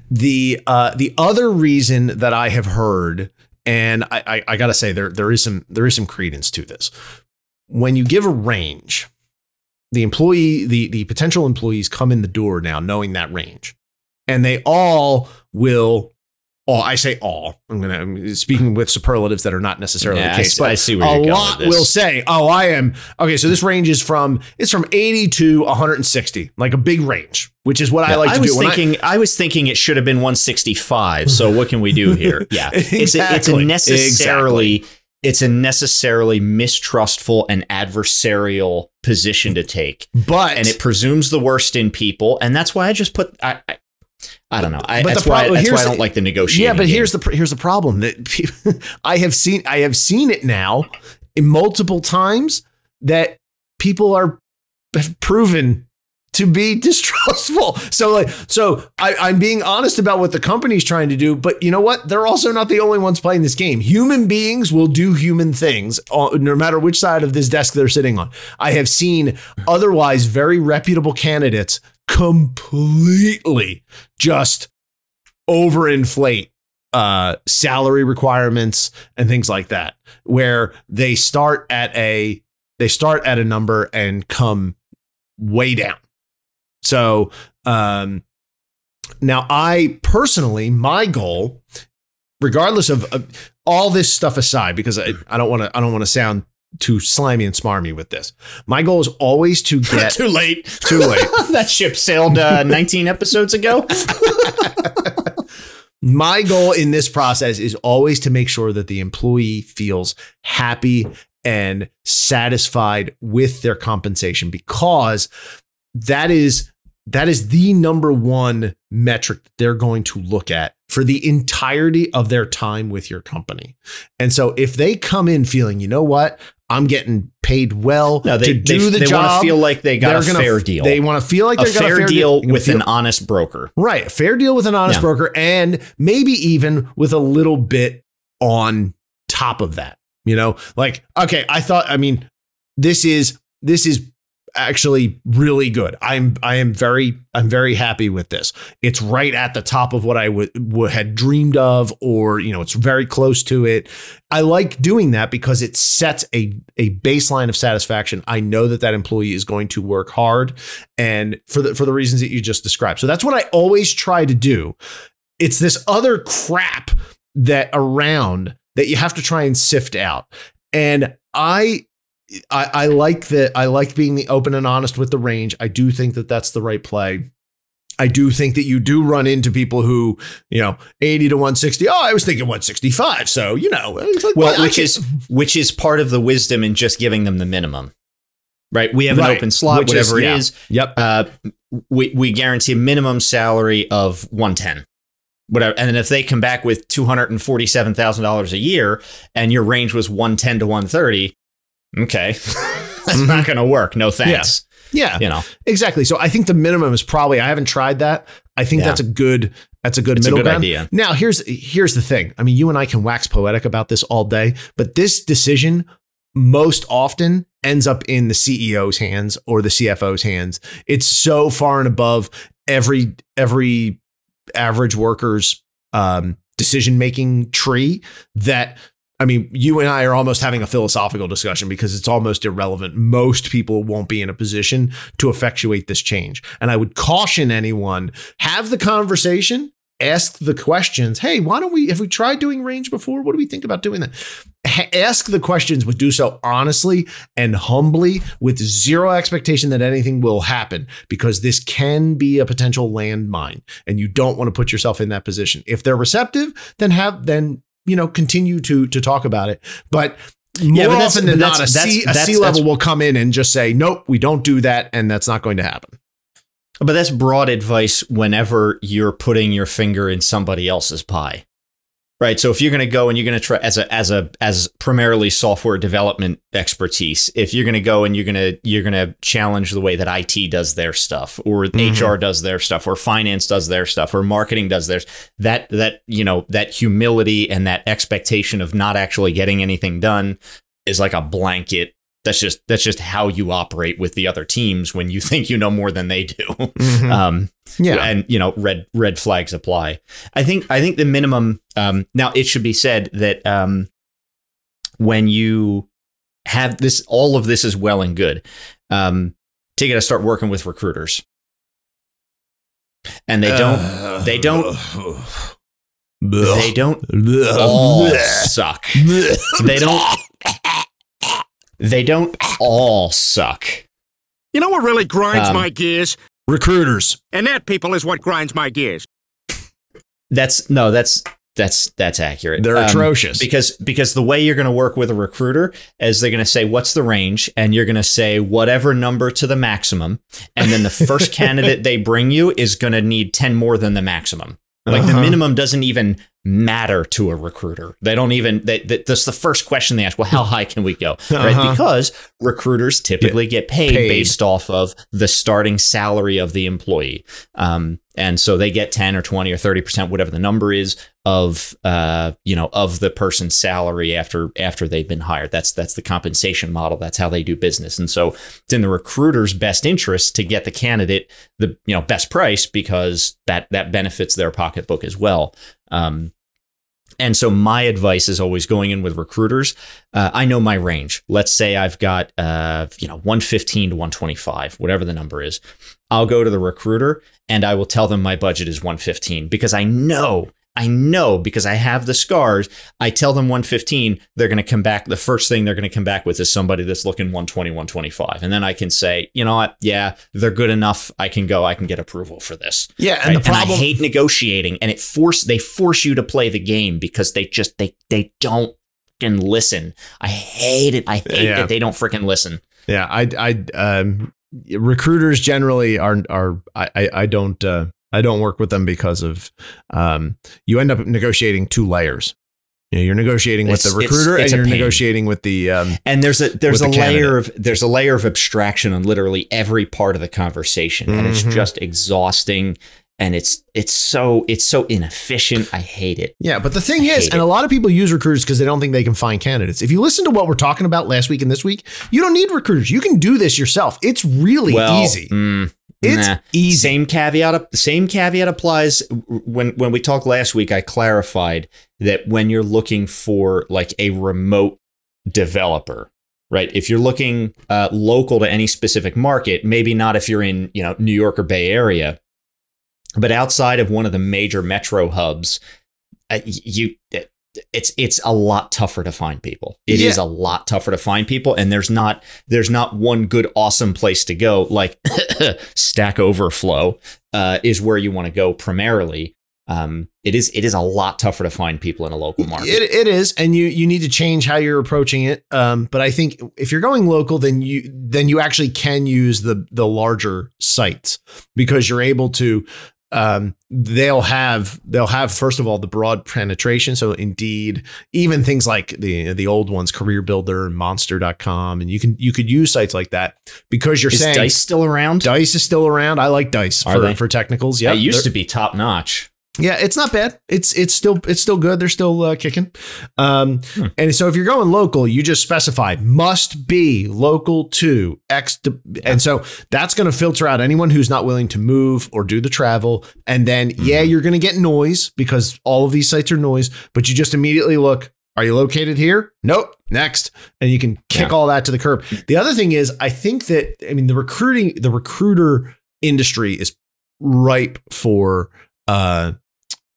The uh, the other reason that I have heard, and I, I, I gotta say there there is some there is some credence to this. When you give a range, the employee the the potential employees come in the door now knowing that range, and they all will all I say all. I'm gonna I'm speaking with superlatives that are not necessarily Yeah, the I case. s- but I see where a you're going A lot will say, "Oh, I am okay." So this range is from it's from 80 to 160, like a big range, which is what I Yeah, like to was do. When I- thinking I, was thinking it should have been 165. So what can we do here? Yeah. It's a, it's a Exactly. It's a necessarily mistrustful and adversarial position to take. but And it presumes the worst in people. And that's why I just put I I, I don't know. I, But the that's why problem- that's why I don't like the negotiation. yeah, but game. here's the here's the problem that pe- I have seen I have seen it now multiple times that people are have proven to be distrustful. So like so I, I'm being honest about what the company's trying to do, but you know what? They're also not the only ones playing this game. Human beings will do human things uh, no matter which side of this desk they're sitting on. I have seen otherwise very reputable candidates completely just overinflate uh salary requirements and things like that where they start at a they start at a number and come way down so um now i personally my goal regardless of, of all this stuff aside because i, I don't want to i don't want to sound too slimy and smarmy with this my goal is always to get too late. too late that ship sailed uh, 19 episodes ago. my goal in this process is always to make sure that the employee feels happy and satisfied with their compensation because that is that is the number one metric that they're going to look at for the entirety of their time with your company. And so if they come in feeling, you know what, I'm getting paid well No, they to do they, the they job, want to feel like they got a gonna- fair deal. They want to feel like a they got fair, a fair deal They're with feel- an honest broker. Right. A Fair deal with an honest Yeah. broker and maybe even with a little bit on top of that. You know, like, okay, I thought, I mean, this is, this is actually really good. I'm, I am very, I'm very happy with this. It's right at the top of what I would, would had dreamed of, or, you know, it's very close to it. I like doing that because it sets a, a baseline of satisfaction. I know that that employee is going to work hard and for the for the reasons that you just described. So that's what I always try to do. It's this other crap that around that you have to try and sift out. And I I, I like that I like being the open and honest with the range. I do think that that's the right play. I do think that you do run into people who, you know, 80 to 160. Oh, I was thinking 165. So, you know, like, Well, which is which is part of the wisdom in just giving them the minimum. Right? We have an Right. open slot, Which is- whatever yeah. it is. Yep. Uh, we we guarantee a minimum salary of 110. Whatever. And then if they come back with $247,000 a year and your range was 110 to 130, okay. That's not going to work. No thanks. Yeah. You know. Exactly. So I think the minimum is probably I haven't tried that. I think Yeah. that's a good that's a good It's a middle good ground. idea. Now here's here's the thing. I mean, you and I can wax poetic about this all day, but this decision most often ends up in the CEO's hands or the CFO's hands. It's so far and above every every average worker's um, decision making tree that I mean, you and I are almost having a philosophical discussion because it's almost irrelevant. Most people won't be in a position to effectuate this change. And I would caution anyone have the conversation, ask the questions. Hey, why don't we, if we tried doing range before, what do we think about doing that? Ha- ask the questions, but do so honestly and humbly with zero expectation that anything will happen because this can be a potential landmine and you don't want to put yourself in that position. If they're receptive, then have, then you know, continue to to talk about it. But more Yeah, but that's- often than not, a that's- C, that's- a that's- level that's- will come in and just say, "Nope, we don't do that," and that's not going to happen. But that's broad advice whenever you're putting your finger in somebody else's pie. Right. So if you're going to go and you're going to try as a as a as primarily software development expertise, if you're going to go and you're going to you're going to challenge the way that IT does their stuff or Mhm. HR does their stuff or finance does their stuff or marketing does theirs, that that you know, that humility and that expectation of not actually getting anything done is like a blanket that's just that's just how you operate with the other teams when you think you know more than they do. Mhm. Um yeah. and you know red red flags apply i think i think the minimum um now it should be said that um when you have this all of this is well and good um to get to start working with recruiters and they don't Uh, they don't- Blech. they don't all suck they don't they don't all suck You know what really grinds Um, my gears? recruiters. And that, people, is what grinds my gears. that's no that's that's that's accurate They're Um, atrocious. because because the way you're going to work with a recruiter is they're going to say what's the range and you're going to say whatever number to the maximum and then the first candidate they bring you is going to need 10 more than the maximum like the Uh-huh. minimum doesn't even matter to a recruiter. They don't even they, that that's the first question they ask well how high can we go? Right? Uh-huh. because recruiters typically get paid, Paid. based off of the starting salary of the employee. Um, and so they get 10 or 20 or 30% whatever the number is of uh, you know of the person's salary after after they've been hired that's that's the compensation model that's how they do business and so it's in the recruiter's best interest to get the candidate the you know best price because that that benefits their pocketbook as well um, and so my advice is always going in with recruiters. Uh, I know my range. Let's say I've got uh, you know 115 to 125, whatever the number is. I'll go to the recruiter and I will tell them my budget is 115 because I know I know because I have the scars. I tell them 115, they're going to come back. The first thing they're going to come back with is somebody that's looking 120, 125. And then I can say, you know what? Yeah, they're good enough. I can go. I can get approval for this. yeah, and Right? the problem. I hate negotiating, and it force they force you to play the game because they just they they don't freaking listen. I hate it. I hate Yeah. that they don't freaking listen. yeah, I, I, um, recruiters generally are are I, I, don't uh, I don't work with them because of um, you end up negotiating two layers. You know, you're negotiating with It's- the recruiter it's a and you're pain. negotiating with the um, And there's a there's a the layer of there's a layer of abstraction on literally every part of the conversation, and it's Mhm. just exhausting. And it's it's so it's so inefficient. I hate it. Yeah, but the thing I is, and it. a lot of people use recruiters because they don't think they can find candidates. If you listen to what we're talking about last week and this week, you don't need recruiters. You can do this yourself. It's really well, easy. mm, It's nah. easy. Same caveat. Same caveat applies. When when we talked last week, I clarified that when you're looking for like a remote developer, right? If you're looking uh, local to any specific market, maybe not if you're in you know New York or Bay Area, but outside of one of the major metro hubs, uh, you. It's it's a lot tougher to find people. It is Yeah. a lot tougher to find people, and there's not there's not one good awesome place to go like Stack Overflow uh, is where you want to go primarily. Um, it is it is a lot tougher to find people in a local market. It, it is, and you you need to change how you're approaching it. Um, but I think if you're going local, then you then you actually can use the the larger sites because you're able to. Um, they'll have they'll have first of all the broad penetration. So indeed, even things like the the old ones, Career Builder and Monster.com, and you can you could use sites like that because you're is saying Dice still around? Dice is still around. I like Dice Are for, they? for technicals. Yeah, it used to be top notch. Yeah, it's not bad. It's it's still it's still good. They're still uh, kicking. Um, Hmm. And so if you're going local, you just specify must be local to X, to, and so that's going to filter out anyone who's not willing to move or do the travel. And then yeah, Mhm. you're going to get noise because all of these sites are noise. But you just immediately look. Are you located here? Nope. Next, and you can kick Yeah. all that to the curb. The other thing is, I think that I mean the recruiting, the recruiter industry is ripe for uh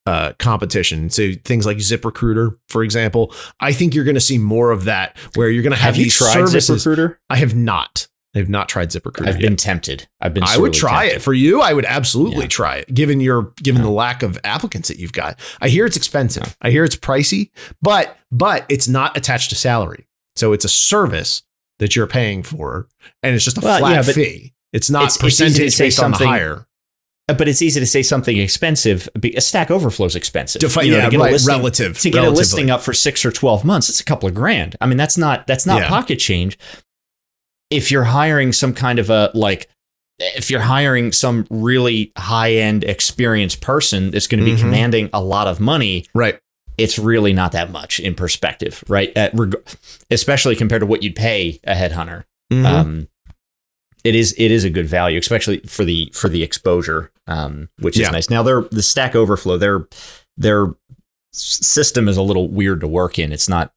uh, competition. So things like ZipRecruiter, for example, I think you're going to see more of that, where you're going to have, Have you tried services. ZipRecruiter? I have not. I have not tried ZipRecruiter. I've yet. been tempted. I've been. I would try tempted. it for you. I would absolutely Yeah. try it, given your given Yeah. the lack of applicants that you've got. I hear it's expensive. I hear it's pricey, but but it's not attached to salary, so it's a service that you're paying for, and it's just a Well, flat yeah, fee. It's not it's- it's percentage say based on the hire. But it's easy to say something expensive. A Stack Overflow is expensive. Defi- You know, yeah, to get a listing- relative- to get a listing up for six or twelve months. It's a couple of grand. I mean, that's not that's not Yeah. pocket change. If you're hiring some kind of a like, if you're hiring some really high end experienced person that's going to be Mhm. commanding a lot of money, Right. it's really not that much in perspective, right? Reg- especially compared to what you'd pay a headhunter. Mhm. Um, it is it is a good value, especially for the for the exposure, um, which is nice. Now, their the Stack Overflow, their their system is a little weird to work in. It's not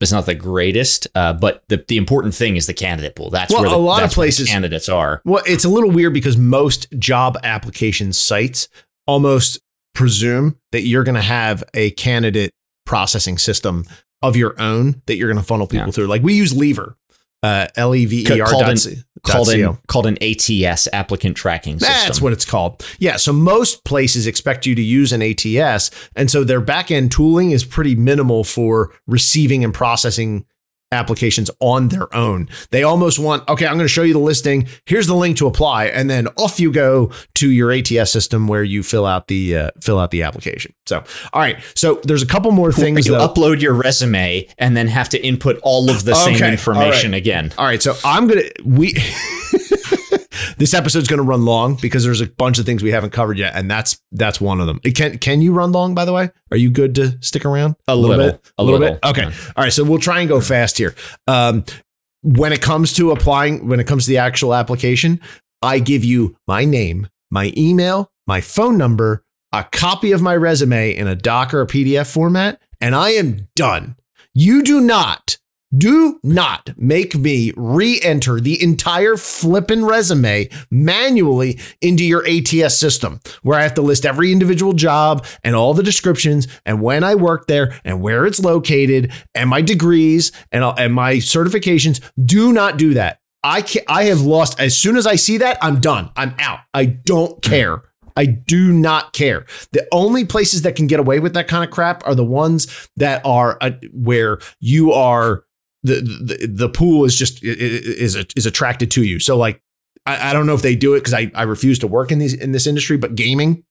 it's not the greatest, uh, but the the important thing is the candidate pool. That's Well, where the, a lot of places- candidates are. Well, it's a little weird because most job application sites almost presume that you're going to have a candidate processing system of your own that you're going to funnel people Yeah. through. Like we use Lever, uh, L E V E R Called dot an- C- Called an called an ATS applicant tracking system. That's what it's called. Yeah. So most places expect you to use an ATS. And so their back end tooling is pretty minimal for receiving and processing applications on their own. They almost want, okay, I'm going to show you the listing. Here's the link to apply. And then off you go to your ATS system where you fill out the, uh, fill out the application. So, all right. So there's a couple more things. you though. upload your resume and then have to input all of the same information all right. again. All right, so I'm gonna we this episode's gonna run long because there's a bunch of things we haven't covered yet, and that's that's one of them. Can can you run long? By the way, are you good to stick around A little, bit? a little, little. bit. Okay, Yeah. all right. So we'll try and go fast here. Um, when it comes to applying, when it comes to the actual application, I give you my name, my email, my phone number, a copy of my resume in a doc or a PDF format, and I am done. You do not, do not make me re enter the entire flippin' resume manually into your ATS system where I have to list every individual job and all the descriptions and when I worked there and where it's located and my degrees and, and my certifications. Do not do that. I can, I have lost as soon as I see that I'm done. I'm out. I don't care. I do not care. The only places that can get away with that kind of crap are the ones that are uh, where you are the, the the pool is just is is attracted to you. So like I, I don't know if they do it because I, I refuse to work in these in this industry, but gaming.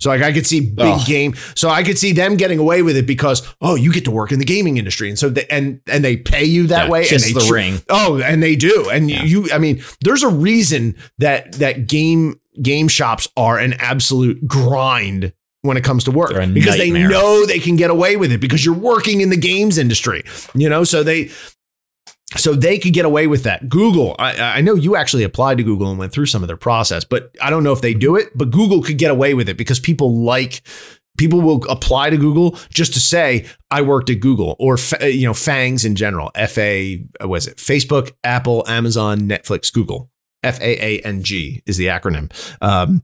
So like I could see big game. So I could see them getting away with it because oh you get to work in the gaming industry and so they, and and they pay you that Yeah, way and they the tr- ring. Oh, and they do. And Yeah. you, I mean, there's a reason that that game game shops are an absolute grind when it comes to work because they know they can get away with it because you're working in the games industry. You know, so they so they could get away with that. Google, I, I know you actually applied to Google and went through some of their process, but I don't know if they do it. But Google could get away with it because people like people will apply to Google just to say I worked at Google or you know Fangs in general. F A was it Facebook, Apple, Amazon, Netflix, Google. F A A N G is the acronym. Um,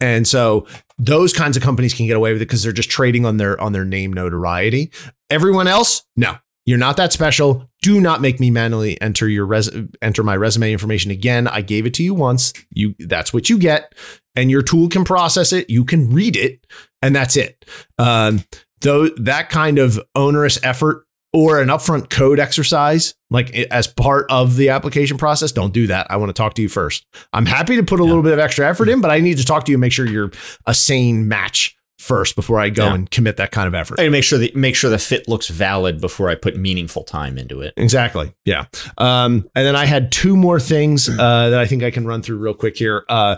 and so those kinds of companies can get away with it because they're just trading on their on their name notoriety. Everyone else, no. You're not that special. Do not make me manually enter your res- enter my resume information again. I gave it to you once. You that's what you get, and your tool can process it. You can read it, and that's it. Um, though that kind of onerous effort or an upfront code exercise, like as part of the application process, don't do that. I want to talk to you first. I'm happy to put a Yeah. little bit of extra effort in, but I need to talk to you and make sure you're a sane match first before I go Yeah. and commit that kind of effort. I make sure that make sure the fit looks valid before I put meaningful time into it. Exactly. Yeah. Um, and then I had two more things uh, that I think I can run through real quick here. Uh,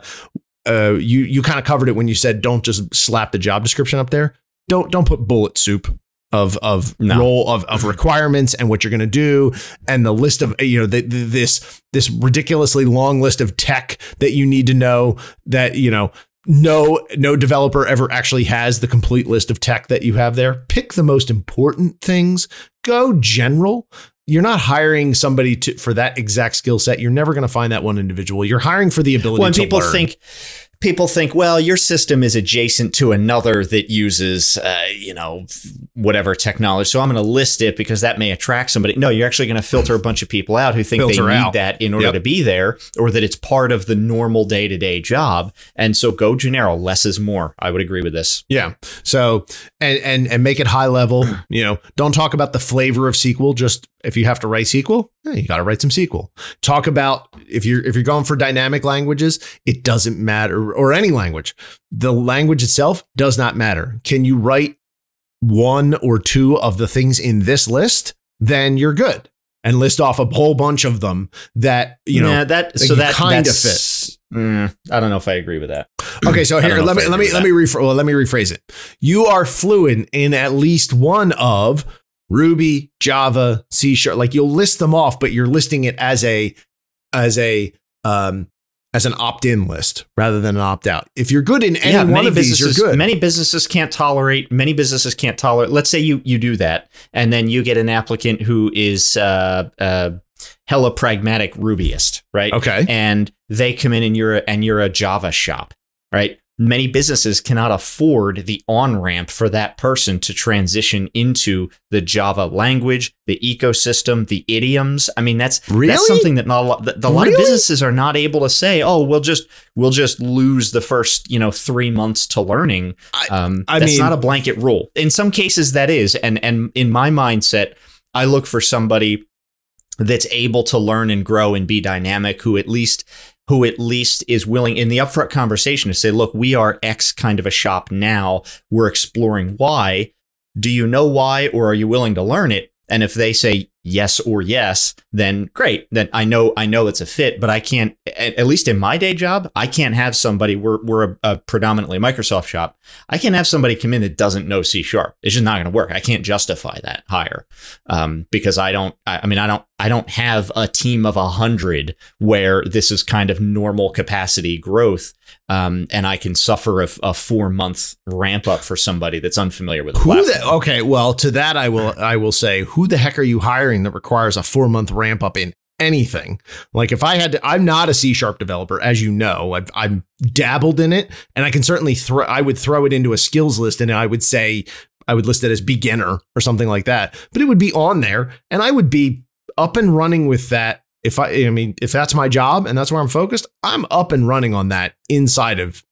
uh, you you kind of covered it when you said don't just slap the job description up there. Don't don't put bullet soup of of No. role of, of requirements and what you're going to do and the list of you know the, the, this this ridiculously long list of tech that you need to know that you know no no developer ever actually has the complete list of tech that you have there. Pick the most important things. Go general. You're not hiring somebody to for that exact skill set. You're never going to find that one individual. You're hiring for the ability When to people learn. think people think, well, your system is adjacent to another that uses, uh, you know, whatever technology. So I'm going to list it because that may attract somebody. No, you're actually going to filter a bunch of people out who think Filter they need out. that in order Yep. to be there, or that it's part of the normal day to day job. And so go general. Less is more. I would agree with this. Yeah. So and and and make it high level. You know, don't talk about the flavor of SQL. Just If you have to write SQL, eh, you got to write some SQL. Talk about if you're if you're going for dynamic languages, it doesn't matter or any language. The language itself does not matter. Can you write one or two of the things in this list? Then you're good. And list off a whole bunch of them that you know yeah, that that so that kinda fits. Mm, I don't know if I agree with that. Okay, so here let me let me let me rephr- well, let me rephrase it. You are fluent in at least one of Ruby, Java, C sharp. Like you'll list them off, but you're listing it as a as a um as an opt-in list rather than an opt-out. If you're good in any one of these, you're good. Many businesses can't tolerate. Many businesses can't tolerate. Let's say you you do that, and then you get an applicant who is uh, uh, hella pragmatic Rubyist, right? okay. And they come in and you're a, and you're a Java shop, right? Many businesses cannot afford the on ramp for that person to transition into the Java language, the ecosystem, the idioms. I mean, that's Really? that's something that not a lot, that a lot of businesses are not able to say. Oh, we'll just we'll just lose the first you know three months to learning. I- um, I that's mean- not a blanket rule. In some cases, that is, and and in my mindset, I look for somebody that's able to learn and grow and be dynamic who at least who at least is willing in the upfront conversation to say look we are x kind of a shop now. We're exploring why do you know why or are you willing to learn it? And if they say yes or yes then great then i know i know it's a fit but i can't at, least in my day job i can't have somebody we're, we're a, a predominantly microsoft shop i can't have somebody come in that doesn't know c sharp it's just not going to work i can't justify that hire um, because I don't. I, I mean, I don't. I don't have a team of a hundred where this is kind of normal capacity growth, um, and I can suffer a, a four month ramp up for somebody that's unfamiliar with the Who the, okay, well, to that I will I will say, who the heck are you hiring that requires a four month ramp up in anything? Like if I had to, I'm not a C sharp developer, as you know. I've I've dabbled in it, and I can certainly throw I would throw it into a skills list, and I would say I would list it as beginner or something like that. But it would be on there, and I would be up and running with that. If I, I mean, if that's my job and that's where I'm focused, I'm up and running on that inside of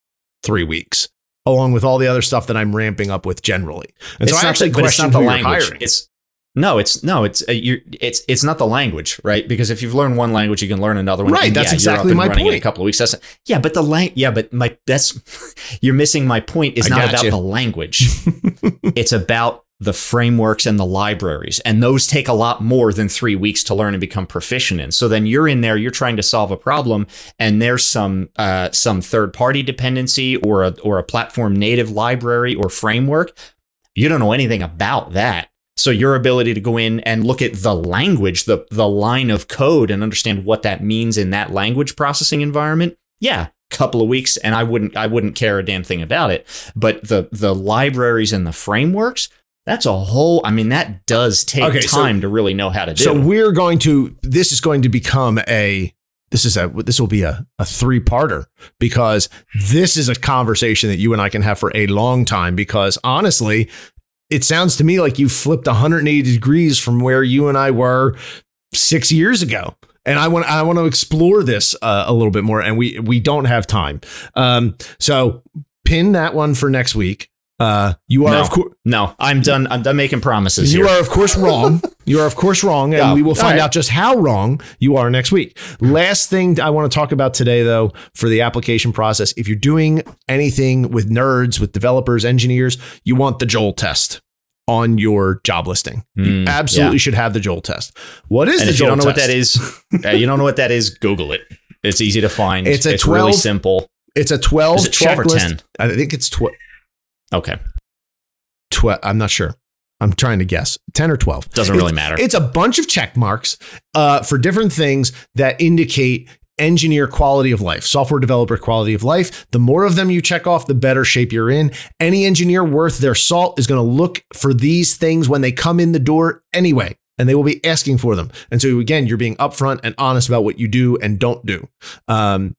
three weeks, along with all the other stuff that I'm ramping up with generally. And so I actually the- but it's question not the language. hiring. It's no, it's no, it's uh, you're, it's it's not the language, right? Because if you've learned one language, you can learn another one. Right, And that's yeah, exactly you're up and my point. a couple of weeks. That's yeah, but the lang- yeah, but my that's you're missing my point. Is not about you. the language. it's about the frameworks and the libraries, and those take a lot more than three weeks to learn and become proficient in. So then you're in there, you're trying to solve a problem, and there's some uh, some third party dependency or a or a platform native library or framework. You don't know anything about that. So your ability to go in and look at the language, the the line of code and understand what that means in that language processing environment, yeah, a couple of weeks and I wouldn't I wouldn't care a damn thing about it. But the the libraries and the frameworks, that's a whole I mean that does take Okay, so- time to really know how to do. So we're going to this is going to become a this is a this will be a, a three parter because this is a conversation that you and I can have for a long time because honestly it sounds to me like you flipped 180 degrees from where you and I were 6 years ago. And I want I want to explore this uh, a little bit more and we we don't have time. Um so pin that one for next week uh you are No. of course no, I'm done I'm done making promises you here. are, of course, wrong. You are, of course, wrong. And Yeah, we will find right. out just how wrong you are next week. Last thing I want to talk about today, though, for the application process, if you're doing anything with nerds, with developers, engineers, you want the Joel test on your job listing. you Mm, absolutely yeah. should have the Joel test. What is and the if you Joel don't know what test? that is, uh, you don't know what that is, Google it. It's easy to find. It's a really 12 simple. It's a 12 Is it 12 or checklist. 10? I think it's 12. Okay. 12. I'm not sure. I'm trying to guess. 10 or 12. Doesn't really matter. It's a bunch of check marks uh, for different things that indicate engineer quality of life, software developer quality of life. The more of them you check off, the better shape you're in. Any engineer worth their salt is going to look for these things when they come in the door anyway. And they will be asking for them. And so, again, you're being upfront and honest about what you do and don't do. Um,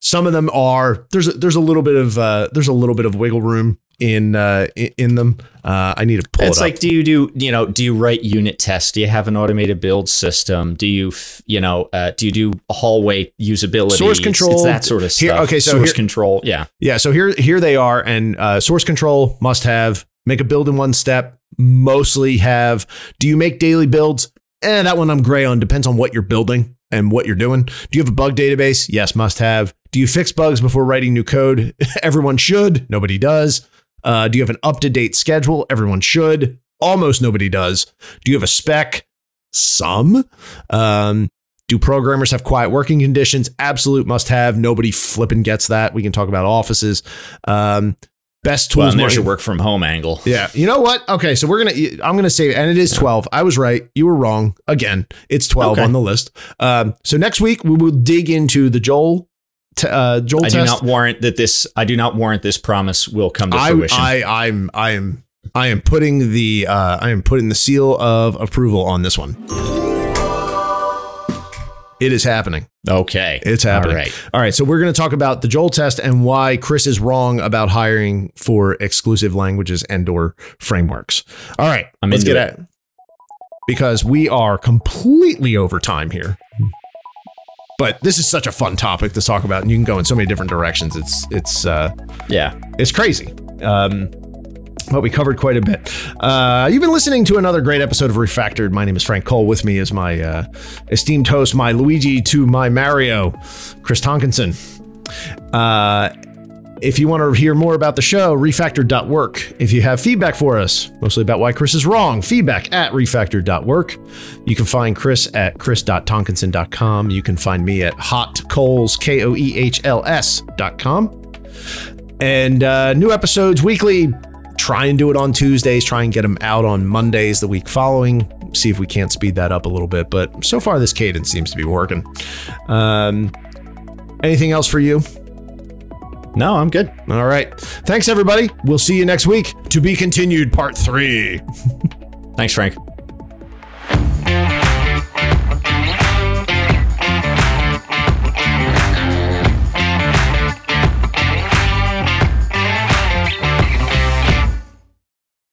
some of them are there's a, there's a little bit of uh, there's a little bit of wiggle room in uh, in, them. Uh, I need to pull it's it like, do you do you know? Do you write unit tests? Do you have an automated build system? Do you f- you know? Uh, do you do hallway usability? Source control. It's that sort of Here- stuff. okay, so source here- control. Yeah. Yeah, so here here they are, and uh, source control must have make a build in one step. Mostly have. Do you make daily builds? Eh, that one I'm gray on. Depends on what you're building and what you're doing. Do you have a bug database? Yes, must have. Do you fix bugs before writing new code? Everyone should. Nobody does. Uh, do you have an up to date schedule? Everyone should. Almost nobody does. Do you have a spec? Some. Um, do programmers have quiet working conditions? Absolute must have. Nobody flipping gets that. We can talk about offices. Um, best tools. and there's your work from home angle. yeah. You know what? Okay, so we're gonna. I'm gonna say, and it is 12. I was right. You were wrong. Again, it's 12 Okay. on the list. Um, so next week we will dig into the Joel. T- uh, Joel I do not warrant that this. I do not warrant this promise will come to I, fruition. I, I'm, I am, I am putting the, uh, I am putting the seal of approval on this one. It is happening. okay, It's happening. All right. All right, so we're going to talk about the Joel test and why Chris is wrong about hiring for exclusive languages and/or frameworks. All right, I'm let's get at it because we are completely over time here. But this is such a fun topic to talk about, and you can go in so many different directions. It's it's uh, Yeah. it's crazy. Um, but we covered quite a bit. Uh, you've been listening to another great episode of Refactored. My name is Frank Koehl. With me is my uh, esteemed host, my Luigi to my Mario, Chris Tonkinson. Uh, if you want to hear more about the show, refactored.work. If you have feedback for us, mostly about why Chris is wrong, feedback at refactored.work. You can find Chris at chris.tonkinson.com. You can find me at hotkoehls, K O E H L S.com. And uh, new episodes weekly. Try and do it on Tuesdays. Try and get them out on Mondays the week following. See if we can't speed that up a little bit. But so far, this cadence seems to be working. Um, anything else for you? No, I'm good. All right. Thanks, everybody. We'll see you next week. To be continued, part three. Thanks, Frank.